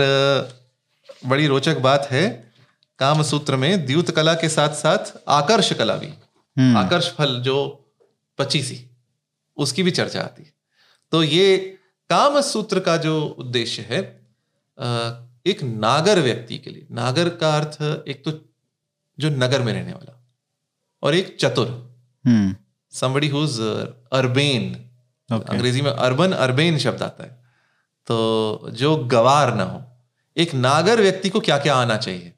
बड़ी रोचक बात है काम सूत्र में द्यूत कला के साथ साथ आकर्ष कला भी। हम्म। आकर्ष फल जो पचीसी उसकी भी चर्चा आती है। तो ये काम सूत्र का जो उद्देश्य है एक नागर व्यक्ति के लिए। नागर का अर्थ एक तो जो नगर में रहने वाला और एक चतुर। समबडी हुज अर्बेन अंग्रेज़ी में अर्बन अर्बेन शब्द आता है। तो जो गवार ना हो। एक नागर व्यक्ति को क्या क्या आना चाहिए?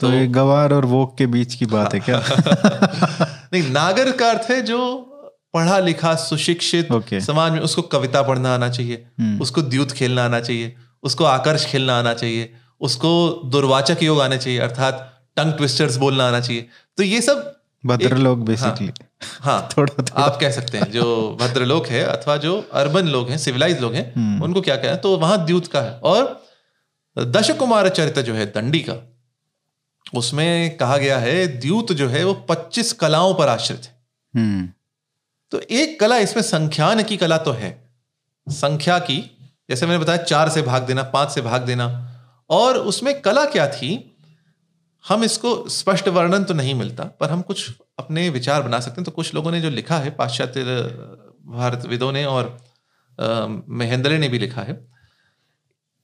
तो, तो गवार और वोक के बीच की बात है क्या? नहीं नागर का अर्थ है जो पढ़ा लिखा सुशिक्षित okay. समाज में उसको कविता पढ़ना आना चाहिए। hmm. उसको द्यूत खेलना आना चाहिए। उसको आकर्ष खेलना आना चाहिए उसको दुर्वाचक योग आना चाहिए अर्थात टंग ट्विस्टर्स बोलना आना चाहिए। तो ये सब भद्र लोग बेसिकली हाँ, हाँ। थोड़ा, थोड़ा। आप कह सकते हैं जो भद्र लोग है अथवा जो अर्बन लोग हैं सिविलाइज लोग हैं हम्म। उनको क्या कहना तो वहाँ द्यूत का है। और दश कुमार चरित्र जो है दंडी का उसमें कहा गया है द्यूत जो है वो पच्चीस कलाओं पर आश्रित है। हम्म। तो एक कला इसमें संख्यान की कला तो है। संख्या की जैसे मैंने बताया चार से भाग देना पाँच से भाग देना। और उसमें कला क्या थी? हम इसको स्पष्ट वर्णन तो नहीं मिलता पर हम कुछ अपने विचार बना सकते हैं। तो कुछ लोगों ने जो लिखा है पाश्चात्य भारत विदों ने और महेंद्र ने भी लिखा है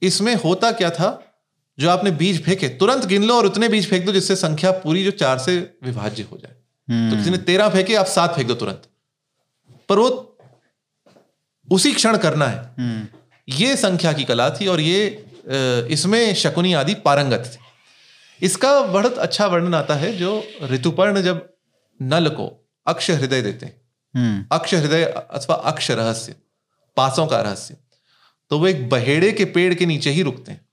इसमें होता क्या था? जो आपने बीज फेंके तुरंत गिन लो और उतने बीज फेंक दो जिससे संख्या पूरी जो चार से विभाज्य हो जाए। तो किसी ने तेरह फेंके आप सात फेंक दो तुरंत। पर वो उसी क्षण करना है। हम्म। ये संख्या की कला थी और ये इसमें शकुनी आदि पारंगत थे। इसका बहुत अच्छा वर्णन आता है जो ऋतुपर्ण जब नल को अक्ष हृदय देते हैं। हम्म। अक्ष हृदय अथवा अक्ष रहस्य पासों का रहस्य तो वो एक बहेड़े के पेड़ के नीचे ही रुकते हैं।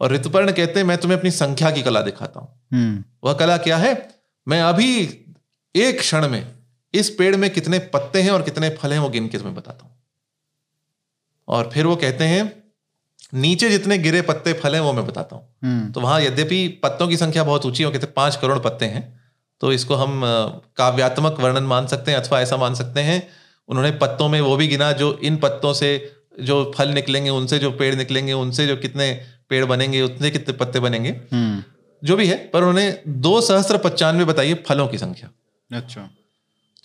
और ऋतुपर्ण कहते हैं मैं तुम्हें अपनी संख्या की कला दिखाता हूँ। हम्म। वह कला क्या है? मैं अभी एक क्षण में इस पेड़ में कितने पत्ते हैं और कितने फल हैं वो गिन के तुम्हें बताता हूँ। और फिर वो कहते हैं नीचे जितने गिरे पत्ते फल हैं वो मैं बताता हूँ। हम्म। तो वहाँ यद्यपि पत्तों की संख्या बहुत ऊँची हो कहते पाँच करोड़ पत्ते हैं। तो इसको हम काव्यात्मक वर्णन मान सकते हैं अथवा ऐसा मान सकते हैं उन्होंने पत्तों में वो भी गिना जो इन पत्तों से जो फल निकलेंगे उनसे जो पेड़ निकलेंगे उनसे जो कितने पेड़ बनेंगे उतने कितने पत्ते बनेंगे। हम्म। जो भी है पर उन्होंने दो सहस्त्र पचानवे बताइए फलों की संख्या। अच्छा।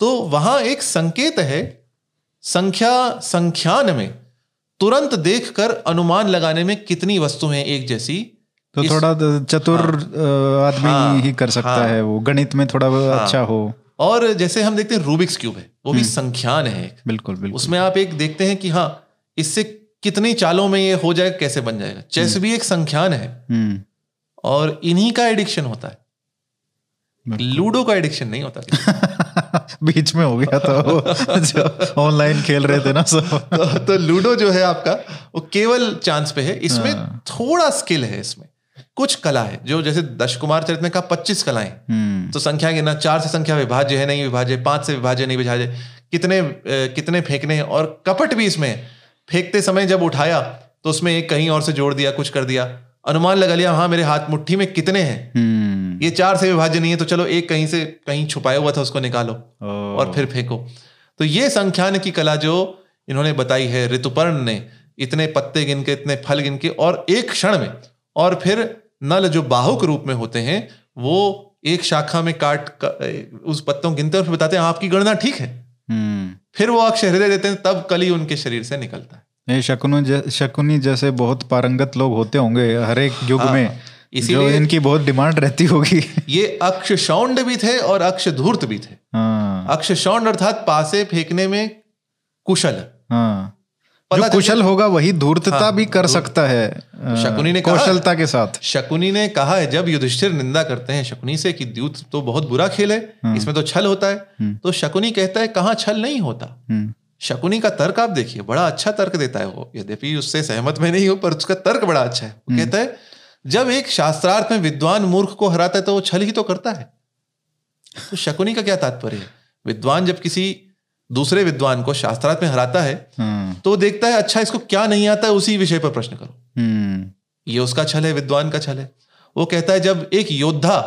तो वहाँ एक संकेत है संख्या संख्यान में तुरंत देखकर अनुमान लगाने में कितनी वस्तुएँ एक जैसी? तो इस, थोड़ा चतुर हाँ, आदमी हाँ, ही कर सकता हाँ, है वो। गणित में थोड़ा हाँ, अच्छा हो। और जैसे हम देखते हैं रूबिक्स क्यूब है वो भी हम्म। संख्यान है बिल्कुल बिल्कुल। उसमें आप एक देखते हैं कि हाँ इससे कितनी चालों में ये हो जाएगा कैसे बन जाएगा। Chess hmm. भी एक संख्यान है। हम्म। और इन्हीं का एडिक्शन होता है। लूडो का एडिक्शन नहीं होता। बीच में हो गया था ऑनलाइन खेल रहे थे ना सब। तो, तो लूडो जो है आपका वो केवल चांस पे है। इसमें हाँ। थोड़ा स्किल है इसमें। कुछ कला है जो जैसे दश कुमार चरित्र में कहा पच्चीस कलाएँ। हम्म। तो संख्या गिना चार से संख्या विभाज्य है नहीं विभाज्य पाँच से विभाज्य नहीं विभाज्य। कितने कितने फेंकने और कपट भी इसमें। फेंकते समय जब उठाया तो उसमें एक कहीं और से जोड़ दिया कुछ कर दिया। अनुमान लगा लिया हाँ मेरे हाथ मुट्ठी में कितने हैं? हम्म। ये चार से विभाज्य नहीं है तो चलो एक कहीं से कहीं छुपाया हुआ था उसको निकालो और फिर फेंको। तो ये संख्यान की कला जो इन्होंने बताई है ऋतुपर्ण ने इतने पत्ते गिन के इतने फल गिन के और एक क्षण में और फिर नल जो बाहुक रूप में होते हैं वो एक शाखा में काट का, उस पत्तों गिनते और फिर बताते हैं आपकी गणना ठीक है। हम्म। फिर वो अक्ष हृदय देते हैं तब कली उनके शरीर से निकलता है। ये शकुनी शकुनी जैसे बहुत पारंगत लोग होते होंगे हर एक युग हाँ, में इसीलिए इनकी बहुत डिमांड रहती होगी ये अक्ष शौंड भी थे और अक्ष धूर्त भी थे हाँ। अक्ष शौंड अर्थात पासे फेंकने में कुशल हाँ। जो कुशल होगा वही धूर्तता हाँ, भी कर सकता है शकुनी ने कौशलता के साथ शकुनी ने कहा है जब युधिष्ठिर निंदा करते हैं शकुनी से कि द्यूत तो बहुत बुरा खेल है हाँ। इसमें तो छल होता है हम्म। तो शकुनी कहता है कहाँ छल नहीं होता हम्म। शकुनी का तर्क आप देखिए बड़ा अच्छा तर्क देता है वो। यद्यपि उससे सहमत में नहीं हो पर उसका तर्क बड़ा अच्छा है। वो हम्म। कहता है जब एक शास्त्रार्थ में विद्वान मूर्ख को हराता है तो वो छल ही तो करता है। तो शकुनी का क्या तात्पर्य है? विद्वान जब किसी दूसरे विद्वान को शास्त्रार्थ में हराता है हाँ। तो देखता है अच्छा इसको क्या नहीं आता है उसी विषय पर प्रश्न करो। हम्म। ये उसका छल है विद्वान का छल है। वो कहता है जब एक योद्धा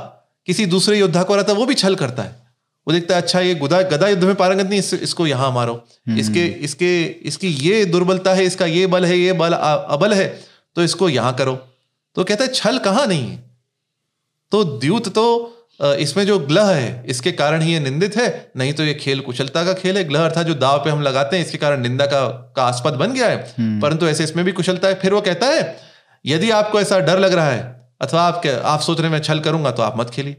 किसी दूसरे योद्धा को हराता है वो भी छल करता है। वो देखता है अच्छा ये गुदा गदा युद्ध में पारंगत नहीं इस, इसको यहाँ मारो। इसके इसके इसकी ये दुर्बलता है इसका ये बल है ये बल अबल है तो इसको यहाँ करो। तो कहता है छल कहाँ नहीं है? तो द्यूत तो इसमें जो ग्लह है इसके कारण ही ये निंदित है नहीं तो ये खेल कुशलता का खेल है। ग्लह अर्थात जो दाव पे हम लगाते हैं इसके कारण निंदा का का आस्पद बन गया है। परंतु ऐसे इसमें भी कुशलता है। फिर वो कहता है यदि आपको ऐसा डर लग रहा है अथवा आप आप सोच रहे मैं छल करूँगा तो आप मत खेलिए।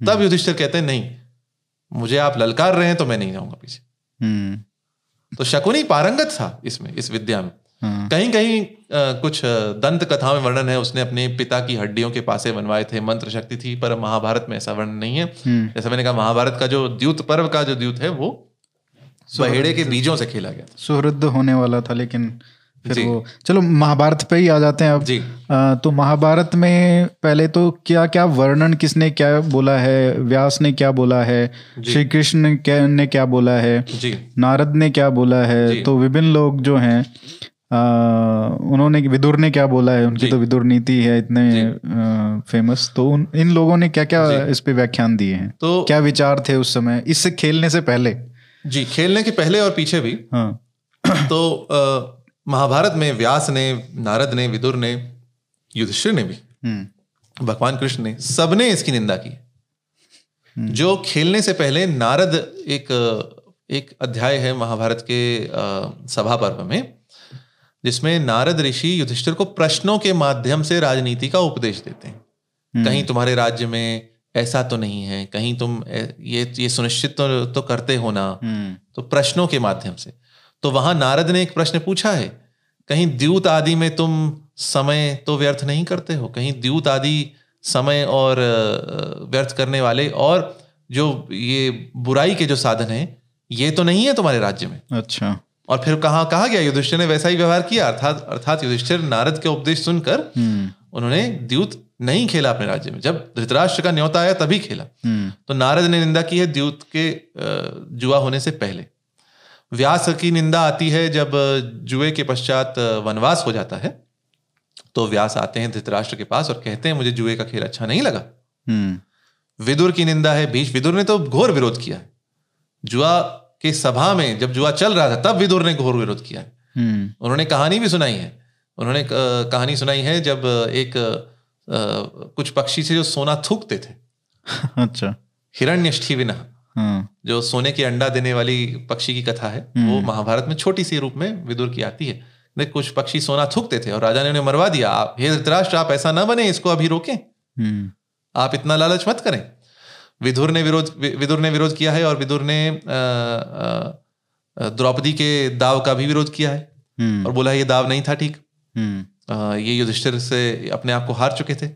तब युधिष्ठिर कहते हैं नहीं मुझे आप ललकार रहे हैं तो मैं नहीं जाऊँगा पीछे। हम्म। तो शकुनी पारंगत था इसमें इस विद्या में। हाँ। कहीं कहीं कुछ दंत कथा में वर्णन है उसने अपने पिता की हड्डियों के पासे बनवाए थे मंत्र शक्ति थी पर महाभारत में ऐसा वर्णन नहीं है। हम्म। जैसा मैंने कहा महाभारत का जो द्यूत पर्व का जो द्यूत है वो बहेड़े के बीजों से खेला गया सुहृद होने वाला था लेकिन फिर वो चलो महाभारत पे ही आ जाते हैं अब। जी। आ, तो महाभारत में पहले तो क्या क्या वर्णन किसने क्या बोला है व्यास ने क्या बोला है श्री कृष्ण ने क्या ने क्या बोला है जी। नारद ने क्या बोला है तो विभिन्न लोग जो हैं आ, उन्होंने विदुर ने क्या बोला है उनकी तो विदुर नीति है इतने आ, फ़ेमस तो उन इन लोगों ने क्या क्या इस पे व्याख्यान दिए हैं? तो क्या विचार थे उस समय इससे खेलने से पहले? जी खेलने के पहले और पीछे भी। हाँ। तो महाभारत में व्यास ने नारद ने विदुर ने युधिष्ठिर ने भी हम्म। भगवान कृष्ण ने सबने इसकी निंदा की। जो खेलने से पहले नारद एक एक अध्याय है महाभारत के सभा पर्व में जिसमें नारद ऋषि युधिष्ठिर को प्रश्नों के माध्यम से राजनीति का उपदेश देते हैं। कहीं तुम्हारे राज्य में ऐसा तो नहीं है कहीं तुम ये ये सुनिश्चित तो, तो करते हो ना। हम्म। तो प्रश्नों के माध्यम से। तो वहाँ नारद ने एक प्रश्न पूछा है कहीं द्यूत आदि में तुम समय तो व्यर्थ नहीं करते हो? कहीं द्यूत आदि समय और व्यर्थ करने वाले और जो ये बुराई के जो साधन हैं ये तो नहीं है तुम्हारे राज्य में। अच्छा। और फिर कहा कहा गया? युधिष्ठिर ने वैसा ही व्यवहार किया अर्थात अर्थात युधिष्ठिर नारद के उपदेश सुनकर हम्म। उन्होंने द्यूत नहीं खेला अपने राज्य में। जब धृतराष्ट्र का न्योता आया तभी खेला। हम्म। तो नारद ने निंदा की है द्यूत के जुआ होने से पहले। व्यास की निंदा आती है जब जुए के पश्चात वनवास हो जाता है। तो व्यास आते हैं धृतराष्ट्र के पास और कहते हैं मुझे जुए का खेल अच्छा नहीं लगा। हम्म। विदुर की निंदा है भीष विदुर ने तो घोर विरोध किया है। जुआ के सभा में जब जुआ चल रहा था तब विदुर ने घोर विरोध किया है। हम्म। उन्होंने कहानी भी सुनाई है। उन्होंने कहानी सुनाई है जब एक कुछ पक्षी से जो सोना थूकते थे। अच्छा। हिरण्यष्ठिविना हाँ जो सोने के अंडा देने वाली पक्षी की कथा है वो महाभारत में छोटी सी रूप में विदुर की आती है। देख कुछ पक्षी सोना थूकते थे और राजा ने उन्हें मरवा दिया। आप हे धृतराष्ट्र आप ऐसा ना बने इसको अभी रोकें। हम्म। आप इतना लालच मत करें। विदुर ने विरोध विदुर ने विरोध किया है और विदुर ने द्रौपदी के दाव का भी विरोध किया है। हम्म। और बोला ये दाव नहीं था ठीक। हम्म। ये युधिष्ठिर से अपने आप को हार चुके थे।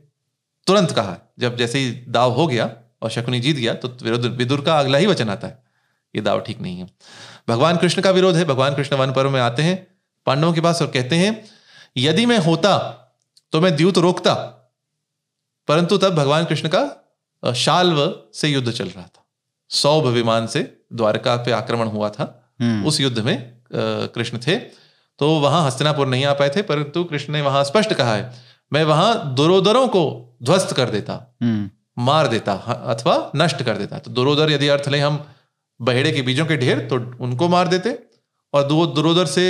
तुरंत कहा जब जैसे ही दाव हो गया और शकुनी जीत गया तो विरोध विदुर का अगला ही वचन आता है। ये दाव ठीक नहीं है। भगवान कृष्ण का विरोध है। भगवान कृष्ण वन पर्व में आते हैं पांडवों के पास और कहते हैं यदि मैं होता तो मैं द्यूत रोकता। परंतु तब भगवान कृष्ण का शाल्व से युद्ध चल रहा था। सौभ विमान से द्वारका पे आक्रमण हुआ था। हम्म। उस युद्ध में कृष्ण थे। तो वहाँ हस्तिनापुर नहीं आ पाए थे परंतु कृष्ण ने वहाँ स्पष्ट कहा है मैं वहाँ दुरोदरों को ध्वस्त कर देता। हम्म। मार देता अथवा नष्ट कर देता। तो दुरोदर यदि अर्थ लें हम बहेड़े के बीजों के ढेर तो उनको मार देते। और दो दुरोदर से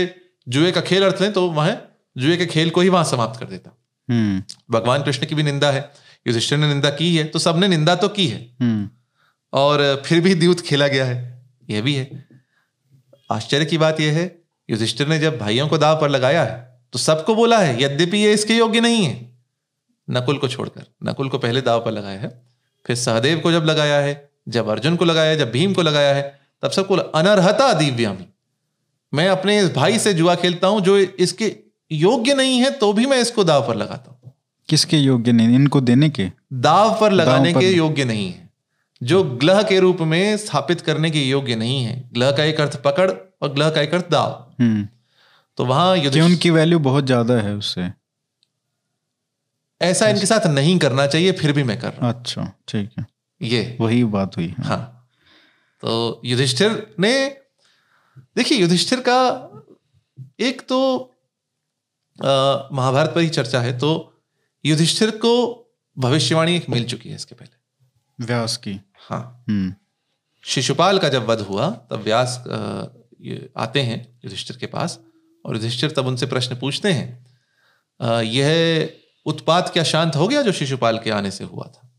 जुए का खेल अर्थ लें तो वह जुए के खेल को ही वहाँ समाप्त कर देता। हम्म। भगवान कृष्ण की भी निंदा है युधिष्ठिर ने निंदा की है तो सबने निंदा तो की है। हम्म। और फिर भी द्यूत खेला गया है यह भी है। आश्चर्य की बात यह है युधिष्ठिर ने जब भाइयों को दाव पर लगाया है तो सबको बोला है यद्यपि ये इसके योग्य नहीं है। नकुल को छोड़कर। नकुल को पहले दाव पर लगाया है फिर सहदेव को जब लगाया है जब अर्जुन को लगाया है जब भीम को लगाया है तब सबको अनर्हता दिव्यामी मैं अपने इस भाई से जुआ खेलता हूँ जो इसके योग्य नहीं है तो भी मैं इसको दाव पर लगाता हूँ। किसके योग्य नहीं? इनको देने के? दाव पर लगाने पर- के योग्य नहीं है। जो ग्लह के रूप में स्थापित करने के योग्य नहीं है। ग्लह का एक अर्थ पकड़ और ग्लह का एक अर्थ दाव। हम्म। तो वहाँ उनकी वैल्यू बहुत ज़्यादा है उससे। ऐसा इनके साथ नहीं करना चाहिए फिर भी मैं कर रहा हूँ। अच्छा ठीक है। ये। वही बात हुई हाँ। तो युधिष्ठिर ने देखिए युधिष्ठिर का एक तो महाभारत पर ही चर्चा है तो युधिष्ठिर को भविष्यवाणी एक मिल चुकी है इसके पहले। व्यास की। हाँ। हम्म। शिशुपाल का जब वध हुआ तब व्यास ये आते हैं युधिष्ठिर के पास और युधिष्ठिर तब उनसे प्रश्न पूछते हैं यह उत्पात क्या शांत हो गया जो शिशुपाल के आने से हुआ था?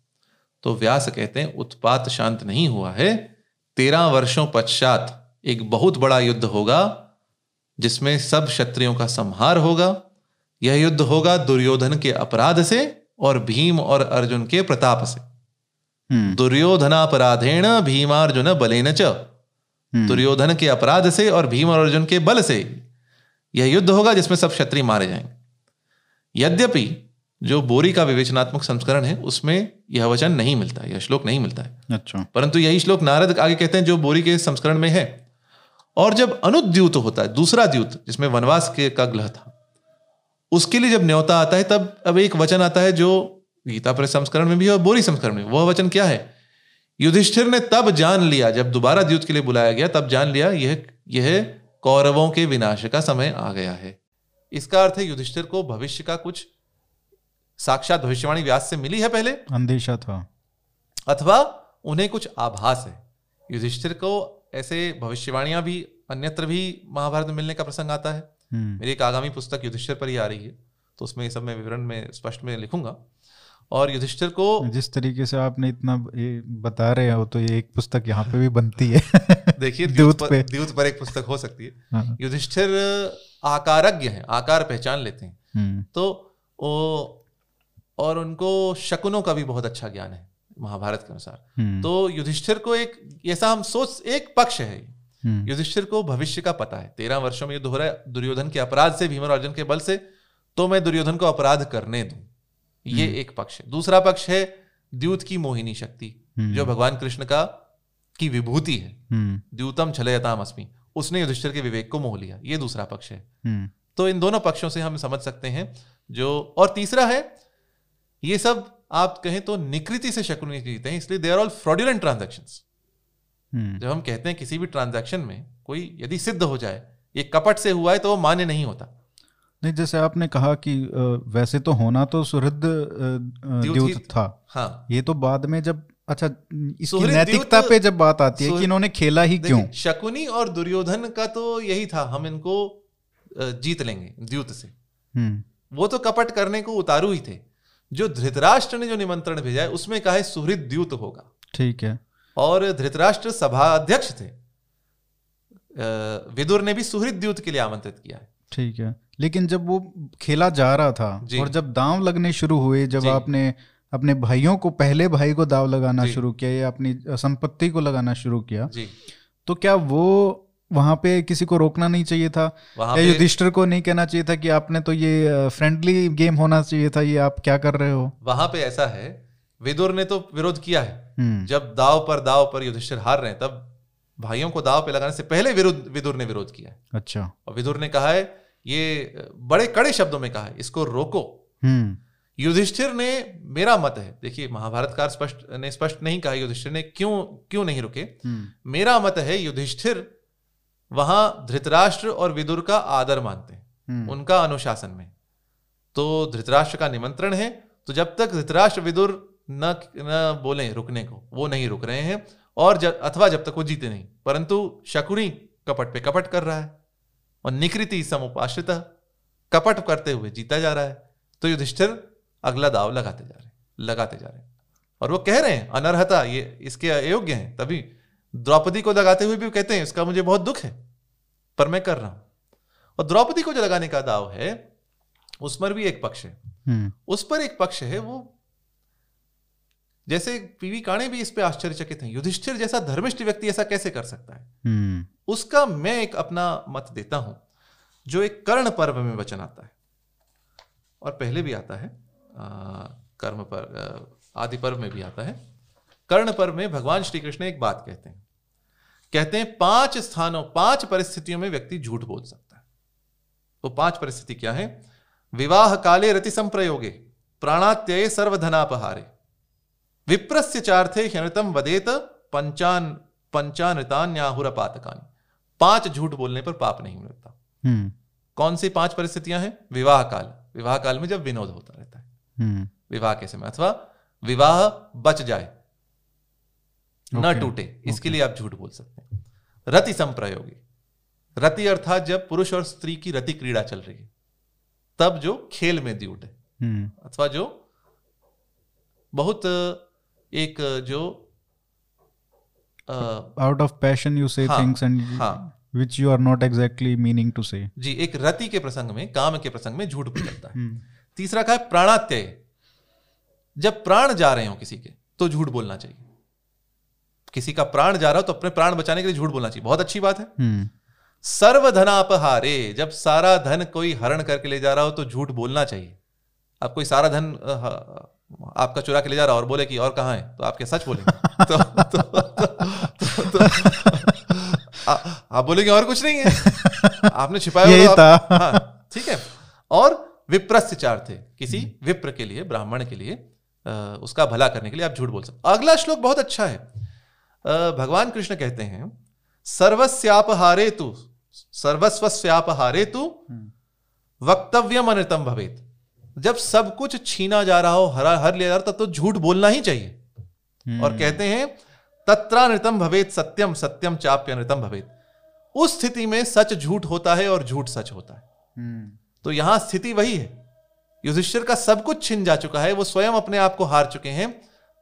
तो व्यास कहते हैं उत्पात शांत नहीं हुआ है। तेरह वर्षों पश्चात एक बहुत बड़ा युद्ध होगा जिसमें सब क्षत्रियों का संहार होगा। यह युद्ध होगा दुर्योधन के अपराध से और भीम और अर्जुन के प्रताप से। हम्म। दुर्योधनापराधेण भीमार्जुन बलेन च। हम्म, दुर्योधन के अपराध से और भीम और अर्जुन के बल से यह युद्ध होगा जिसमें सब क्षत्रिय मारे जाएँगे। यद्यपि जो बोरी का विवेचनात्मक संस्करण है उसमें यह वचन नहीं मिलता यह श्लोक नहीं मिलता है। अच्छा। परंतु यही श्लोक नारद आगे कहते हैं जो बोरी के संस्करण में है। और जब अनुद्यूत होता है दूसरा द्यूत जिसमें वनवास के का ग्रह था उसके लिए जब न्योता आता है तब अब एक वचन आता है जो गीता पर संस्करण में भी है और बोरी संस्करण में वह वचन क्या है? युधिष्ठिर ने तब जान लिया जब दोबारा द्यूत के लिए बुलाया गया तब जान लिया यह यह कौरवों के विनाश का समय आ गया है। इसका अर्थ है युधिष्ठिर को भविष्य का कुछ साक्षात भविष्यवाणी व्यास से मिली है पहले? अंदेशा था। अथवा उन्हें कुछ आभास है? युधिष्ठिर को ऐसे भविष्यवाणियाँ भी अन्यत्र भी महाभारत में मिलने का प्रसंग आता है। हम्म। मेरी एक आगामी पुस्तक युधिष्ठिर पर ही आ रही है तो उसमें सब मैं विवरण में स्पष्ट में लिखूँगा। और युधिष्ठिर को जिस तरीके से आपने इतना ये बता रहे हो तो ये एक पुस्तक यहाँ पे भी बनती है। देखिए द्यूत पर। द्यूत पर एक पुस्तक हो सकती है। हाँ, युधिष्ठिर आकारज्ञ है आकार पहचान लेते हैं। हम्म। तो वो और उनको शकुनों का भी बहुत अच्छा ज्ञान है महाभारत के अनुसार। हम्म, तो युधिष्ठिर को एक ऐसा हम सोच एक पक्ष है। हम्म, युधिष्ठिर को भविष्य का पता है। तेरह वर्षों में युद्ध हो रहा है दुर्योधन के अपराध से भीम और अर्जुन के बल से तो मैं दुर्योधन को अपराध करने दूँ। ये एक पक्ष है। दूसरा पक्ष है द्यूत की मोहिनी शक्ति हम्म। जो भगवान कृष्ण का की विभूति है। हम्म, द्यूतम छलयताम अस्मी उसने युधिष्ठिर के विवेक को मोह लिया। ये दूसरा पक्ष है। हम्म, तो इन दोनों पक्षों से हम समझ सकते हैं जो और तीसरा है ये सब आप कहें तो निकृति से शकुनी जीते हैं इसलिए they are all fraudulent transaction जब हम कहते हैं किसी भी ट्रांजेक्शन में कोई यदि सिद्ध हो जाए ये कपट से हुआ है तो वो मान्य नहीं होता। नहीं जैसे आपने कहा कि वैसे तो होना तो सुहृद द्यूत द्यूत था। हाँ। ये तो बाद में जब अच्छा इसकी नैतिकता पे जब बात आती है कि इन्होंने खेला ही क्यों? शकुनी और दुर्योधन का तो यही था हम इनको जीत लेंगे द्यूत से। हम्म, वो तो कपट करने को उतारू ही थे। जो धृतराष्ट्र ने जो निमंत्रण भेजा है उसमें कहा है सुहृद द्यूत होगा। ठीक है। और धृतराष्ट्र सभा अध्यक्ष थे। विदुर ने भी सुहृद द्यूत के लिए आमंत्रित किया है। ठीक है। लेकिन जब वो खेला जा रहा था और जब दांव लगने शुरू हुए जब आपने अपने भाइयों को पहले भाई को दाव लगाना शुरू किया या अपनी संपत्ति को लगाना शुरू किया जी। तो क्या वो वहाँ पे किसी को रोकना नहीं चाहिए था या युधिष्ठिर को नहीं कहना चाहिए था कि आपने तो ये फ्रेंडली गेम होना चाहिए था ये आप क्या कर रहे हो? वहाँ पे ऐसा है विदुर ने तो विरोध किया है। हम्म, जब दाव पर दाव पर युधिष्ठिर हार रहे हैं तब भाइयों को दाव पे लगाने से पहले विरुद्ध विदुर ने विरोध किया है। अच्छा। और विदुर ने कहा है ये बड़े कड़े शब्दों में कहा है इसको रोको। हम्म। युधिष्ठिर ने मेरा मत है देखिए महाभारतकार स्पष्ट ने स्पष्ट नहीं कहा युधिष्ठिर ने क्यों क्यों नहीं रुके? हम्म। मेरा मत है युधिष्ठिर वहाँ धृतराष्ट्र और विदुर का आदर मानते हैं हम्म, उनका अनुशासन में। तो धृतराष्ट्र का निमंत्रण है तो जब तक धृतराष्ट्र विदुर न न बोले रुकने को वो नहीं रुक रहे हैं और जब अथवा जब तक वो जीते नहीं परंतु शकुनी कपट पे कपट कर रहा है और निकृति समुपाश्रित कपट करते हुए जीता जा रहा है तो युधिष्ठिर अगला दाव लगाते जा रहे हैं लगाते जा रहे हैं। और वो कह रहे हैं अनर्हता ये इसके अयोग्य हैं तभी द्रौपदी को लगाते हुए भी कहते हैं इसका मुझे बहुत दुख है पर मैं कर रहा हूँ। और द्रौपदी को जो लगाने का दाव है उस पर भी एक पक्ष है। हम्म, उस पर एक पक्ष है वो जैसे पीवी काणे भी इस पे आश्चर्यचकित हैं युधिष्ठिर जैसा धर्मिष्ठ व्यक्ति ऐसा कैसे कर सकता है? हम्म, उसका मैं एक अपना मत देता हूँ जो एक कर्ण पर्व में वचन आता है। और पहले भी आता है आ, कर्म पर आदि पर्व में भी आता है। कर्ण पर्व में भगवान श्री कृष्ण एक बात कहते हैं। कहते हैं पाँच स्थानों पाँच परिस्थितियों में व्यक्ति झूठ बोल सकता है। वो पाँच परिस्थिति क्या है? विवाह काले रति संप्रयोगे प्राणात्यय सर्वधनापहारे। विप्रस्य चार्थे ह्यनृतम वदेत पंचान पंचानृतान्याहुरपातकानी। पाँच झूठ बोलने पर पाप नहीं मिलता। हम्म। कौन सी पाँच परिस्थितियाँ हैं? विवाह काल। विवाह काल में जब विनोद होता रहता है। हम्म। विवाह के समय अथवा विवाह बच जाए न Okay. टूटे इसके लिए आप झूठ बोल सकते हैं। रति संप्रयोगी। रति अर्थात जब पुरुष और स्त्री की रति क्रीड़ा चल रही है तब जो खेल में द्यूट है हम्म। अथवा जो बहुत एक जो out of passion you say things and things and which you are not exactly meaning to say. जी एक रति के प्रसंग में काम के प्रसंग में झूठ बोल जाता है। हम्म। तीसरा कहा है प्राणात्यय। जब प्राण जा रहे हो किसी के तो झूठ बोलना चाहिए। किसी का प्राण जा रहा हो तो अपने प्राण बचाने के लिए झूठ बोलना चाहिए। बहुत अच्छी बात है। हम्म। सर्वधनापहारे जब सारा धन कोई हरण करके ले जा रहा हो तो झूठ बोलना चाहिए। आप कोई सारा धन आपका चुरा के ले जा रहा हो और बोले कि और कहाँ है तो आपके सच बोलेंगे। तो, तो, तो, तो, तो, आप बोलेंगे और कुछ नहीं है। आपने छिपाया यही आप- था। हाँ, ठीक है। और विप्रस्य चार थे किसी विप्र के लिए ब्राह्मण के लिए उसका भला करने के लिए आप झूठ बोल सकते अगला श्लोक बहुत अच्छा है। भगवान कृष्ण कहते हैं सर्वस्याप हारे तु सर्वस्वस्यापहारे तु वक्तव्यम अनृतम भवेत। जब सब कुछ छीना जा रहा हो हरा हर लिया जा रहा तब तो झूठ बोलना ही चाहिए। और कहते हैं तत्रानृतम भवेत सत्यम सत्यम चाप्य अनृतम भवेत। उस स्थिति में सच झूठ होता है और झूठ सच होता है। हम्म। तो यहाँ स्थिति वही है। युधिष्ठिर का सब कुछ छिन जा चुका है वो स्वयं अपने आप को हार चुके हैं।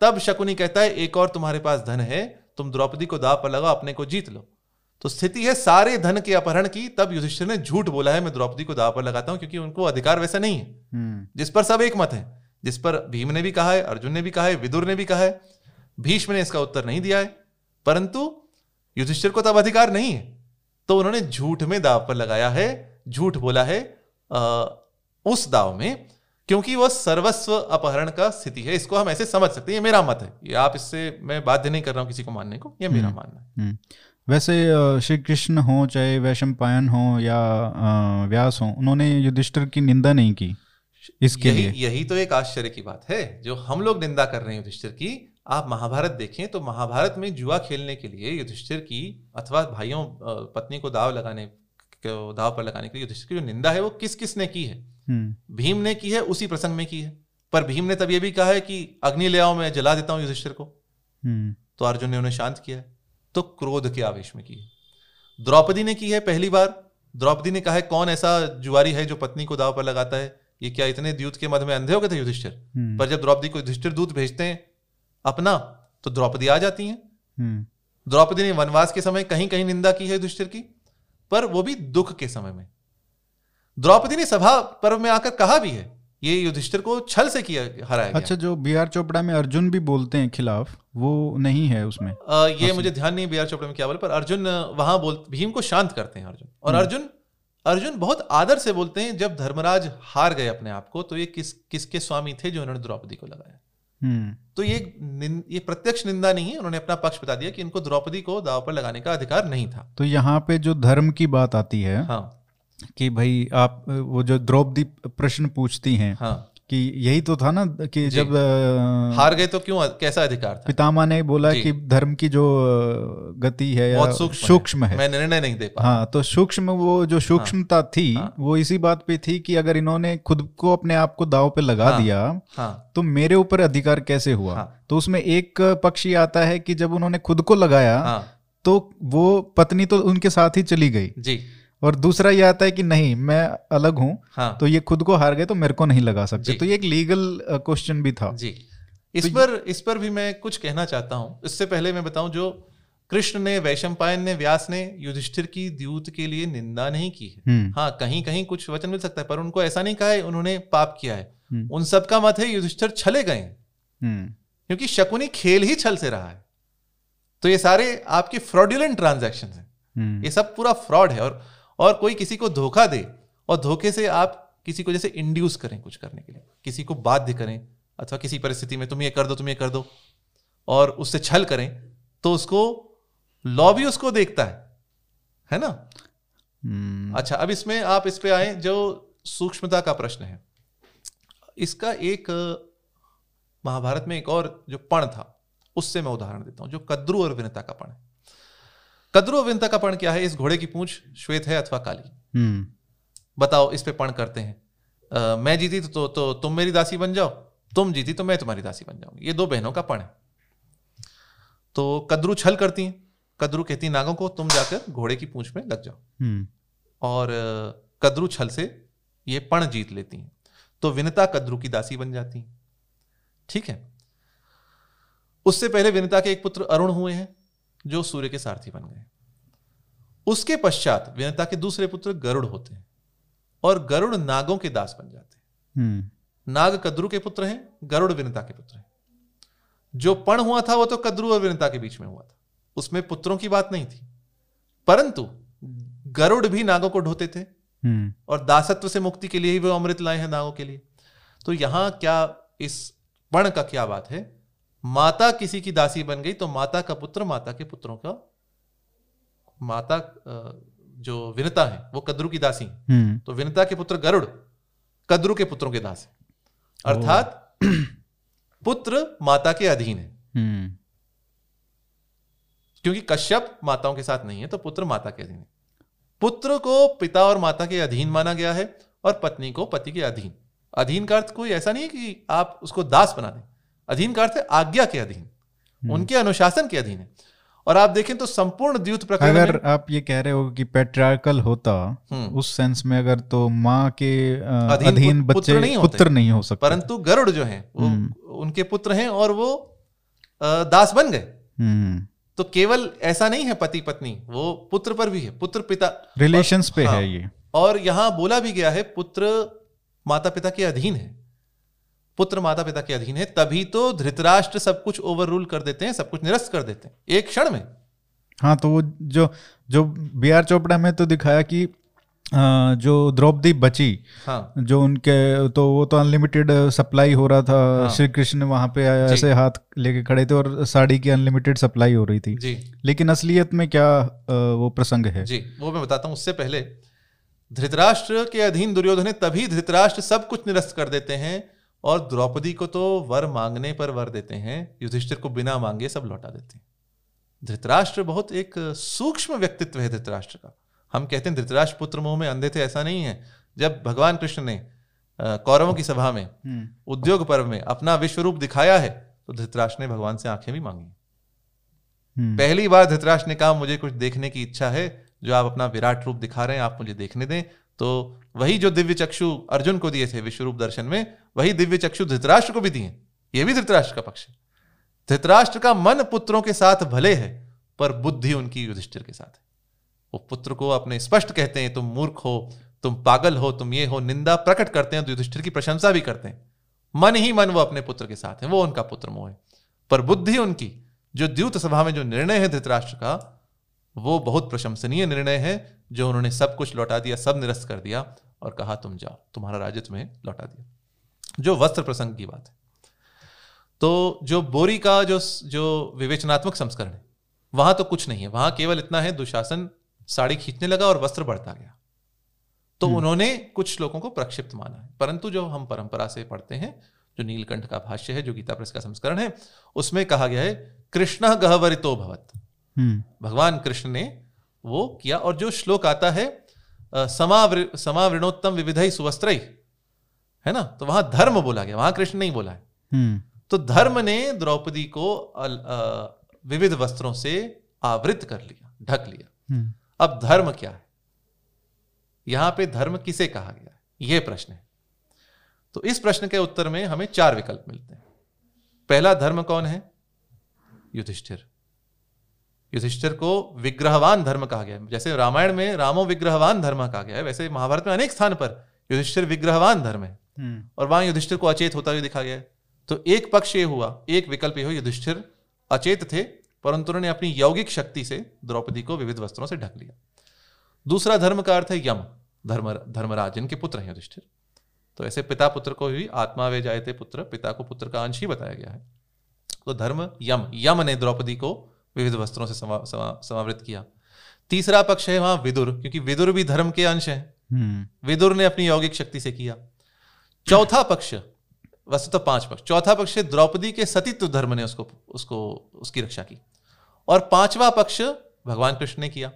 तब शकुनी कहता है एक और तुम्हारे पास धन है तुम द्रौपदी को दाव पर लगाओ अपने को जीत लो। तो स्थिति है सारे धन के अपहरण की तब युधिष्ठिर ने झूठ बोला है मैं द्रौपदी को दाव पर लगाता हूँ क्योंकि उनको अधिकार वैसा नहीं है। हम्म। जिस पर सब एक मत है जिस पर भीम ने भी कहा है अर्जुन ने भी कहा है विदुर ने भी कहा है भीष्म ने इसका उत्तर नहीं दिया है। परंतु युधिष्ठिर को तब अधिकार नहीं है। तो उन्होंने झूठ में दाव पर लगाया है झूठ बोला है अ, उस दाव में क्योंकि वह सर्वस्व अपहरण का स्थिति है इसको हम ऐसे समझ सकते हैं ये मेरा मत है। ये आप इससे मैं बाध्य नहीं कर रहा हूँ किसी को मानने को ये मेरा मानना है। हम्म। वैसे श्री कृष्ण हो चाहे वैशम पायन हो या व्यास हो उन्होंने युधिष्ठिर की निंदा नहीं की इसके यही लिए? यही तो एक आश्चर्य की बात है जो हम लोग निंदा कर रहे हैं युधिष्ठिर की आप महाभारत देखें तो महाभारत में जुआ खेलने के लिए युधिष्ठिर की अथवा भाइयों पत्नी को दाव लगाने दाव पर लगाने के लिए युधिष्ठिर की जो निंदा है वो किस किस ने की है? हम्म भीम ने की है उसी प्रसंग में की है। पर भीम ने तब ये भी कहा है कि अग्नि ले आओ मैं जला देता हूँ युधिष्ठिर को। हम्म। तो अर्जुन ने उन्हें शांत किया। तो क्रोध के आवेश में की है। द्रौपदी ने की है पहली बार। द्रौपदी ने कहा है कौन ऐसा जुआरी है जो पत्नी को दाव पर लगाता है? ये क्या इतने द्यूत के मध में अंधे हो गए थे युधिष्ठिर? हम्म। पर जब द्रौपदी को युधिष्ठिर दूत भेजते हैं अपना तो द्रौपदी आ जाती हैं। हम्म। द्रौपदी ने वनवास के समय कहीं कहीं निंदा की है युधिष्ठिर की। पर वो भी दुख के समय में। द्रौपदी ने सभा पर्व में आकर कहा भी है ये युधिष्ठिर को छल से किया हराया गया। अच्छा जो बी आर चोपड़ा में अर्जुन भी बोलते हैं खिलाफ वो नहीं है उसमें। अ, ये मुझे ध्यान नहीं बी आर चोपड़ा में क्या बोले पर अर्जुन वहाँ बोल भीम को शांत करते हैं अर्जुन। और अर्जुन अर्जुन बहुत आदर से बोलते हैं जब धर्मराज हार गए अपने आप को तो ये किस किसके स्वामी थे जो उन्होंने द्रौपदी को लगाया? हम्म। तो ये ये प्रत्यक्ष निंदा नहीं है उन्होंने अपना पक्ष बता दिया कि इनको द्रौपदी को दाव पर लगाने का अधिकार नहीं था। तो यहाँ पे जो धर्म की बात आती है हाँ। कि भाई आप वो जो द्रौपदी प्रश्न पूछती हैं हाँ। कि यही तो था ना कि जब अ, हार गए तो क्यों कैसा अधिकार था? पितामह ने बोला कि धर्म की जो गति है या बहुत सूक्ष्म सूक्ष्म है। मैं निर्णय नहीं दे पा हाँ तो सूक्ष्म वो जो सूक्ष्मता हाँ, थी हाँ। वो इसी बात पे थी कि अगर इन्होंने खुद को अपने आप को दाव पे लगा हाँ। दिया हाँ। तो मेरे ऊपर अधिकार कैसे हुआ? हाँ। तो उसमें एक पक्ष ये आता है कि जब उन्होंने खुद को लगाया हाँ। तो वो पत्नी तो उनके साथ ही चली गई। जी। और दूसरा ये आता है कि नहीं मैं अलग हूँ हाँ। तो ये खुद को हार गए तो मेरे को नहीं लगा सकते। तो ये एक लीगल क्वेश्चन भी था। जी। इस तो पर इस पर भी मैं कुछ कहना चाहता हूँ। इससे पहले मैं बताऊँ जो कृष्ण ने वैशंपायन ने व्यास ने युधिष्ठिर की द्यूत के लिए निंदा नहीं की है। हम्म। हाँ कहीं कहीं कुछ वचन मिल सकता है पर उनको ऐसा नहीं कहा है उन्होंने पाप किया है। हम्म। उन सबका मत है युधिष्ठिर छले गए हम्म। क्योंकि शकुनी खेल ही छल से रहा है। तो ये सारे आपके फ्रॉडुलेंट ट्रांजेक्शन हैं। ये सब पूरा फ्रॉड है और और कोई किसी को धोखा दे और धोखे से आप किसी को जैसे इंड्यूस करें कुछ करने के लिए। किसी को बाध्य करें अथवा किसी परिस्थिति में तुम ये कर दो तुम ये कर दो और उससे छल करें तो उसको लॉ भी उसको देखता है। है ना? हम्म, अच्छा अब इसमें आप इस पे आए जो सूक्ष्मता का प्रश्न है। इसका एक महाभारत में एक और जो पण था उससे मैं उदाहरण देता हूँ जो कद्रु और विनता का पण है। कद्रु विनता का पण क्या है? इस घोड़े की पूंछ श्वेत है अथवा काली। हम्म। बताओ इस पे पण करते हैं। आ, मैं जीती तो, तो, तो तुम मेरी दासी बन जाओ। तुम जीती तो मैं तुम्हारी दासी बन जाऊँगी। ये दो बहनों का पण है। तो कद्रू छल करती हैं। कदरू कहती हैं नागों को तुम जाकर घोड़े की पूंछ में लग जाओ। हम्म। और कद्रू छल से ये पण जीत लेती हैं। तो विनता कद्रू की दासी बन जाती हैं। ठीक है? उससे पहले विनता के एक पुत्र अरुण हुए हैं। जो सूर्य के सारथी बन गए। उसके पश्चात विनता के दूसरे पुत्र गरुड़ होते हैं और गरुड़ नागों के दास बन जाते हैं। हम्म। नाग कद्रु के पुत्र हैं गरुड़ विनता के पुत्र हैं। जो पण हुआ था वो तो कद्रु और विनता के बीच में हुआ था। उसमें पुत्रों की बात नहीं थी परंतु गरुड़ भी नागों को ढोते थे हम्म। और दासत्व से मुक्ति के लिए ही वो अमृत लाए हैं नागों के लिए। तो यहाँ क्या इस पण का क्या बात है? माता किसी की दासी बन गई तो माता का पुत्र माता के पुत्रों का माता जो विनता है वो कद्रु की दासी। हम्म। तो विनता के पुत्र गरुड़ कद्रु के पुत्रों के दास है। अर्थात पुत्र माता के अधीन है। हम्म। क्योंकि कश्यप माताओं के साथ नहीं है तो पुत्र माता के अधीन है। पुत्र को पिता और माता के अधीन माना गया है और पत्नी को पति के अधीन। अधीन का अर्थ कोई ऐसा नहीं है कि आप उसको दास बना दें। अधीन का अर्थ है आज्ञा के अधीन उनके अनुशासन के अधीन है। और आप देखें तो संपूर्ण द्यूत प्रकरण अगर आप ये कह रहे हो कि पेट्रियार्कल होता हम्म। उस सेंस में अगर तो माँ के अधीन अधीन पुत्र बच्चे नहीं पुत्र नहीं हो सकते। परंतु गरुड़ जो है वो हम्म। उनके पुत्र हैं और वो दास बन गए। हम्म। तो केवल ऐसा नहीं है पति पत्नी वो पुत्र पर भी है पुत्र पिता। रिलेशंस पे हाँ। है। ये। और यहाँ बोला भी गया है पुत्र माता पिता के अधीन है। पुत्र माता पिता के अधीन है तभी तो धृतराष्ट्र सब कुछ ओवर रूल कर देते हैं सब कुछ निरस्त कर देते हैं एक क्षण में। हाँ तो वो जो जो बी आर चोपड़ा में तो दिखाया कि जो द्रौपदी बची हाँ। जो उनके तो वो तो अनलिमिटेड सप्लाई हो रहा था हाँ। श्री कृष्ण वहाँ पे ऐसे हाथ लेके खड़े थे और साड़ी की अनलिमिटेड सप्लाई हो रही थी। जी। लेकिन असलियत में क्या वो प्रसंग है? जी वो मैं बताता हूँ उससे पहले धृतराष्ट्र के अधीन दुर्योधन तभी धृतराष्ट्र सब कुछ निरस्त कर देते हैं और द्रौपदी को तो वर मांगने पर वर देते हैं युधिष्ठिर को बिना मांगे सब लौटा देते हैं। धृतराष्ट्र बहुत एक सूक्ष्म व्यक्तित्व है धृतराष्ट्र का। हम कहते हैं धृतराष्ट्र पुत्र मोह में अंधे थे ऐसा नहीं है। जब भगवान कृष्ण ने कौरवों की सभा में हम्म, उद्योग पर्व में अपना विश्व रूप दिखाया है तो धृतराष्ट्र ने भगवान से आँखें भी मांगी। हम्म, पहली बार धृतराष्ट्र ने कहा मुझे कुछ देखने की इच्छा है जो आप अपना विराट रूप दिखा रहे हैं आप मुझे देखने दें। तो वही जो दिव्य चक्षु अर्जुन को दिए थे विश्व रूप दर्शन में, वही दिव्य चक्षु धृतराष्ट्र को भी दिए ये भी धृतराष्ट्र का पक्ष है। धृतराष्ट्र का मन पुत्रों के साथ भले है, पर बुद्धि उनकी युधिष्ठिर के साथ है। वो पुत्र को अपने स्पष्ट कहते हैं, तुम मूर्ख हो, तुम पागल हो, तुम ये हो, निंदा प्रकट करते हैं तो युधिष्ठिर की प्रशंसा भी करते हैं। मन ही मन वो अपने पुत्र के साथ है, वो उनका पुत्र मोह है। पर बुद्धि उनकी, जो द्यूत सभा में जो निर्णय है धृतराष्ट्र का वो बहुत प्रशंसनीय निर्णय है जो उन्होंने सब कुछ लौटा दिया सब निरस्त कर दिया और कहा तुम जाओ तुम्हारा राज्य तुम्हें लौटा दिया। जो वस्त्र प्रसंग की बात है। तो जो बोरी का जो जो विवेचनात्मक संस्करण है वहाँ तो कुछ नहीं है वहाँ केवल इतना है दुशासन साड़ी खींचने लगा और वस्त्र बढ़ता गया। तो उन्होंने कुछ श्लोकों को प्रक्षिप्त माना है। परंतु जो हम परंपरा से पढ़ते हैं जो नीलकंठ का भाष्य है जो गीता प्रेस का संस्करण है उसमें कहा गया है कृष्ण गहवरितो भवत। हम्म, भगवान कृष्ण ने वो किया। और जो श्लोक आता है समावृ समावृणोत्तम विविधई सुवस्त्र है ना? तो वहाँ धर्म बोला गया वहाँ कृष्ण नहीं बोला है। हम्म, तो धर्म ने द्रौपदी को विविध वस्त्रों से आवृत कर लिया ढक लिया। हम्म, अब धर्म क्या है? यहाँ पे धर्म किसे कहा गया है? यह प्रश्न है। तो इस प्रश्न के उत्तर में हमें चार विकल्प मिलते हैं। पहला धर्म कौन है? युधिष्ठिर। युधिष्ठिर को विग्रहवान धर्म कहा गया है। जैसे रामायण में रामो विग्रहवान धर्म कहा गया है वैसे महाभारत में अनेक स्थान पर युधिष्ठिर विग्रहवान धर्म है। हम्म, और वहाँ युधिष्ठिर को अचेत होता हुआ दिखा गया है। तो एक पक्ष ये हुआ एक विकल्प ये हुआ युधिष्ठिर अचेत थे परंतु उन्होंने अपनी यौगिक शक्ति से द्रौपदी को विविध वस्त्रों से ढक लिया। दूसरा धर्म का अर्थ है यम धर्म धर्मराज जिनके पुत्र हैं युधिष्ठिर। तो ऐसे पिता पुत्र को भी आत्मा वे जायते पुत्र पिता को पुत्र का अंश ही बताया गया है। तो धर्म यम यम ने द्रौपदी को विविध वस्त्रों से समा, समा, समावृत किया। तीसरा पक्ष है वहाँ विदुर क्योंकि विदुर भी धर्म के अंश है। हम्म, विदुर ने अपनी यौगिक शक्ति से किया। चौथा पक्ष वस्तु तो पाँच पक्ष चौथा पक्ष है द्रौपदी के सतीत्व धर्म ने उसको उसको उसकी रक्षा की। और पांचवा पक्ष भगवान कृष्ण ने किया।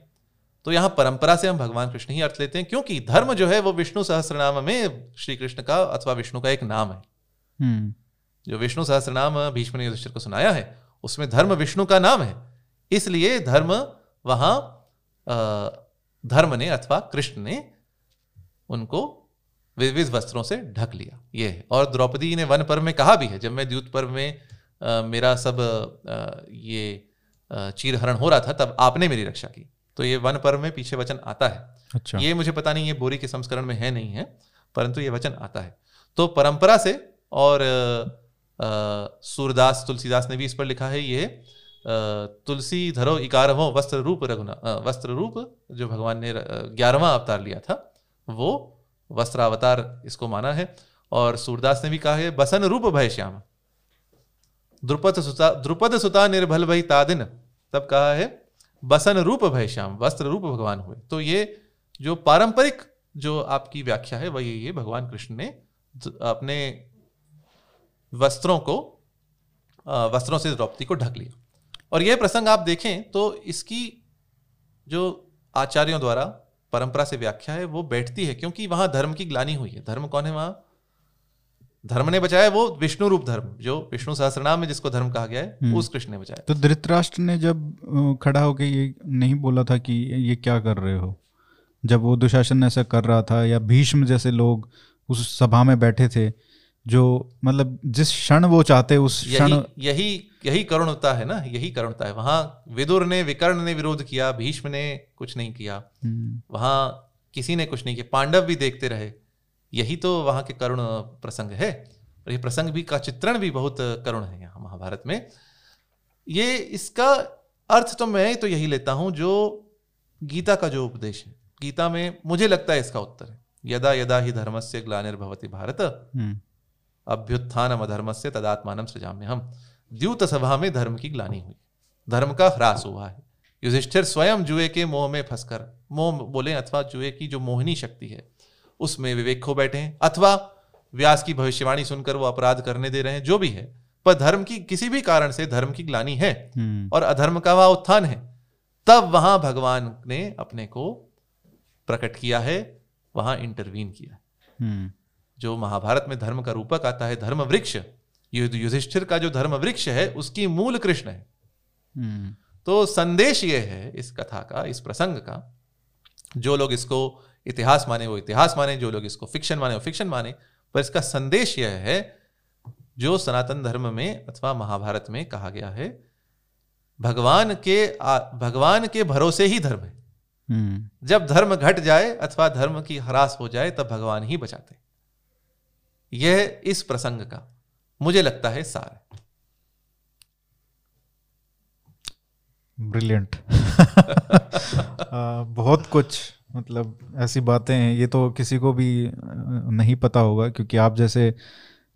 तो यहाँ परंपरा से हम भगवान कृष्ण ही अर्थ लेते हैं क्योंकि धर्म जो है वो विष्णु सहस्त्रनाम में श्री कृष्ण का अथवा विष्णु का एक नाम है। हम्म। जो विष्णु सहस्त्रनाम भीष्म ने युधिष्ठिर को सुनाया है उसमें धर्म विष्णु का नाम है। इसलिए धर्म वहाँ धर्म ने अथवा कृष्ण ने उनको विविध वस्त्रों से ढक लिया। ये है। और द्रौपदी ने वन पर्व में कहा भी है जब मैं द्यूत पर्व में आ, मेरा सब आ, ये चीरहरण हो रहा था तब आपने मेरी रक्षा की। तो ये वन पर्व में पीछे वचन आता है। अच्छा। ये मुझे पता नहीं ये बोरी के संस्करण में है नहीं है परंतु ये वचन आता है। तो परंपरा से और सूरदास तुलसीदास ने भी इस पर लिखा है ये तुलसी धरो इकारवों वस्त्र रूप रघुना वस्त्र रूप जो भगवान ने ग्यारहवा अवतार लिया था, वो वस्त्रावतार इसको माना है। और सूरदास ने भी कहा है, बसन रूप भय श्याम। द्रुपद सुता द्रुपद सुता निर्भल भई तादिन। तब कहा है, बसन रूप भय श्याम, वस्त्र रूप भगवान हुए। तो ये जो पारंपरिक जो आपकी व्याख्या है, वही ये भगवान कृष्ण ने अपने वस्त्रों को वस्त्रों से द्रौपदी को ढक लिया। और यह प्रसंग आप देखें तो इसकी जो आचार्यों द्वारा परंपरा से व्याख्या है वो बैठती है क्योंकि वहाँ धर्म की ग्लानी हुई है। धर्म कौन है वहाँ? धर्म ने बचाया वो विष्णु रूप धर्म जो विष्णु सहस्रनाम में जिसको धर्म कहा गया है हम्म। उस कृष्ण ने बचाया। तो धृतराष्ट्र ने जब खड़ा होकर ये नहीं बोला था कि ये क्या कर रहे हो? जब वो दुशासन ऐसा कर रहा था या भीष्म जैसे लोग उस सभा में बैठे थे जो मतलब जिस क्षण वो चाहते उस क्षण यही यही करुणता है ना? यही करुणता है। वहाँ विदुर ने विकर्ण ने विरोध किया भीष्म ने कुछ नहीं किया। हम्म। वहाँ किसी ने कुछ नहीं किया। पांडव भी देखते रहे। यही तो वहाँ के करुण प्रसंग है। और ये प्रसंग भी का चित्रण भी बहुत करुण है यहाँ महाभारत में। ये इसका अर्थ तो मैं तो यही लेता हूँ जो गीता का जो उपदेश है। गीता में मुझे लगता है इसका उत्तर है। यदा यदा ही धर्म से ग्लानिर्भवती भारत। अभ्युत्थान अधर्म से तदात्मान सृजाम्य हम द्यूत सभा में धर्म की ग्लानी हुई धर्म का ह्रास हुआ है युधिष्ठिर स्वयं जुए के मोह में फंसकर मोह बोले अथवा जुए की जो मोहिनी शक्ति है उसमें विवेक खो बैठे हैं अथवा व्यास की भविष्यवाणी सुनकर वो अपराध करने दे रहे हैं जो भी है पर धर्म की किसी भी कारण से धर्म की ग्लानी है हम्म। और अधर्म का वह उत्थान है तब वहाँ भगवान ने अपने को प्रकट किया है वहाँ इंटरवीन किया हम्म। जो महाभारत में धर्म का रूपक आता है धर्म वृक्ष युधिष्ठिर का जो धर्म वृक्ष है उसकी मूल कृष्ण है हम्म। तो संदेश ये है इस कथा का इस प्रसंग का जो लोग इसको इतिहास माने वो इतिहास माने जो लोग इसको फिक्शन माने वो फिक्शन माने पर इसका संदेश यह है जो सनातन धर्म में अथवा महाभारत में कहा गया है भगवान के आ, भगवान के भरोसे ही धर्म है हम्म। जब धर्म घट जाए अथवा धर्म की हरास हो जाए तब भगवान ही बचाते यह इस प्रसंग का मुझे लगता है सार ब्रिलियंट बहुत कुछ मतलब ऐसी बातें हैं, ये तो किसी को भी नहीं पता होगा, क्योंकि आप जैसे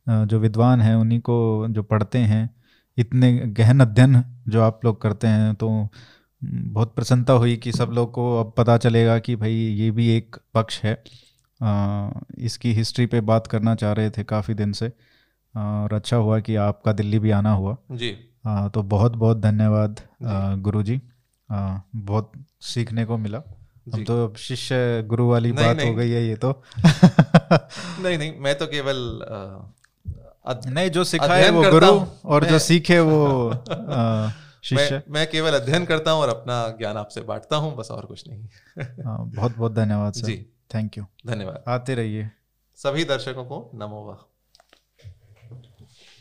जो विद्वान हैं, उन्हीं को जो पढ़ते हैं, इतने गहन अध्ययन जो आप लोग करते हैं तो बहुत प्रसन्नता हुई कि सब लोग को अब पता चलेगा कि भाई ये भी एक पक्ष है। इसकी हिस्ट्री पे बात करना चाह रहे थे काफ़ी दिन से और अच्छा हुआ कि आपका दिल्ली भी आना हुआ। जी। आ, तो बहुत बहुत धन्यवाद गुरु जी। आ, बहुत सीखने को मिला। हम तो शिष्य गुरु वाली नहीं, बात नहीं, हो गई है ये तो। नहीं नहीं मैं तो केवल नहीं जो सिखाए वो गुरु और जो सीखे वो शिष्य। मैं, मैं केवल अध्ययन करता हूँ और अपना ज्ञान आपसे बांटता हूँ बस और कुछ नहीं। बहुत बहुत धन्यवाद सर। जी थैंक यू धन्यवाद। आते रहिए। सभी दर्शकों को नमो वाह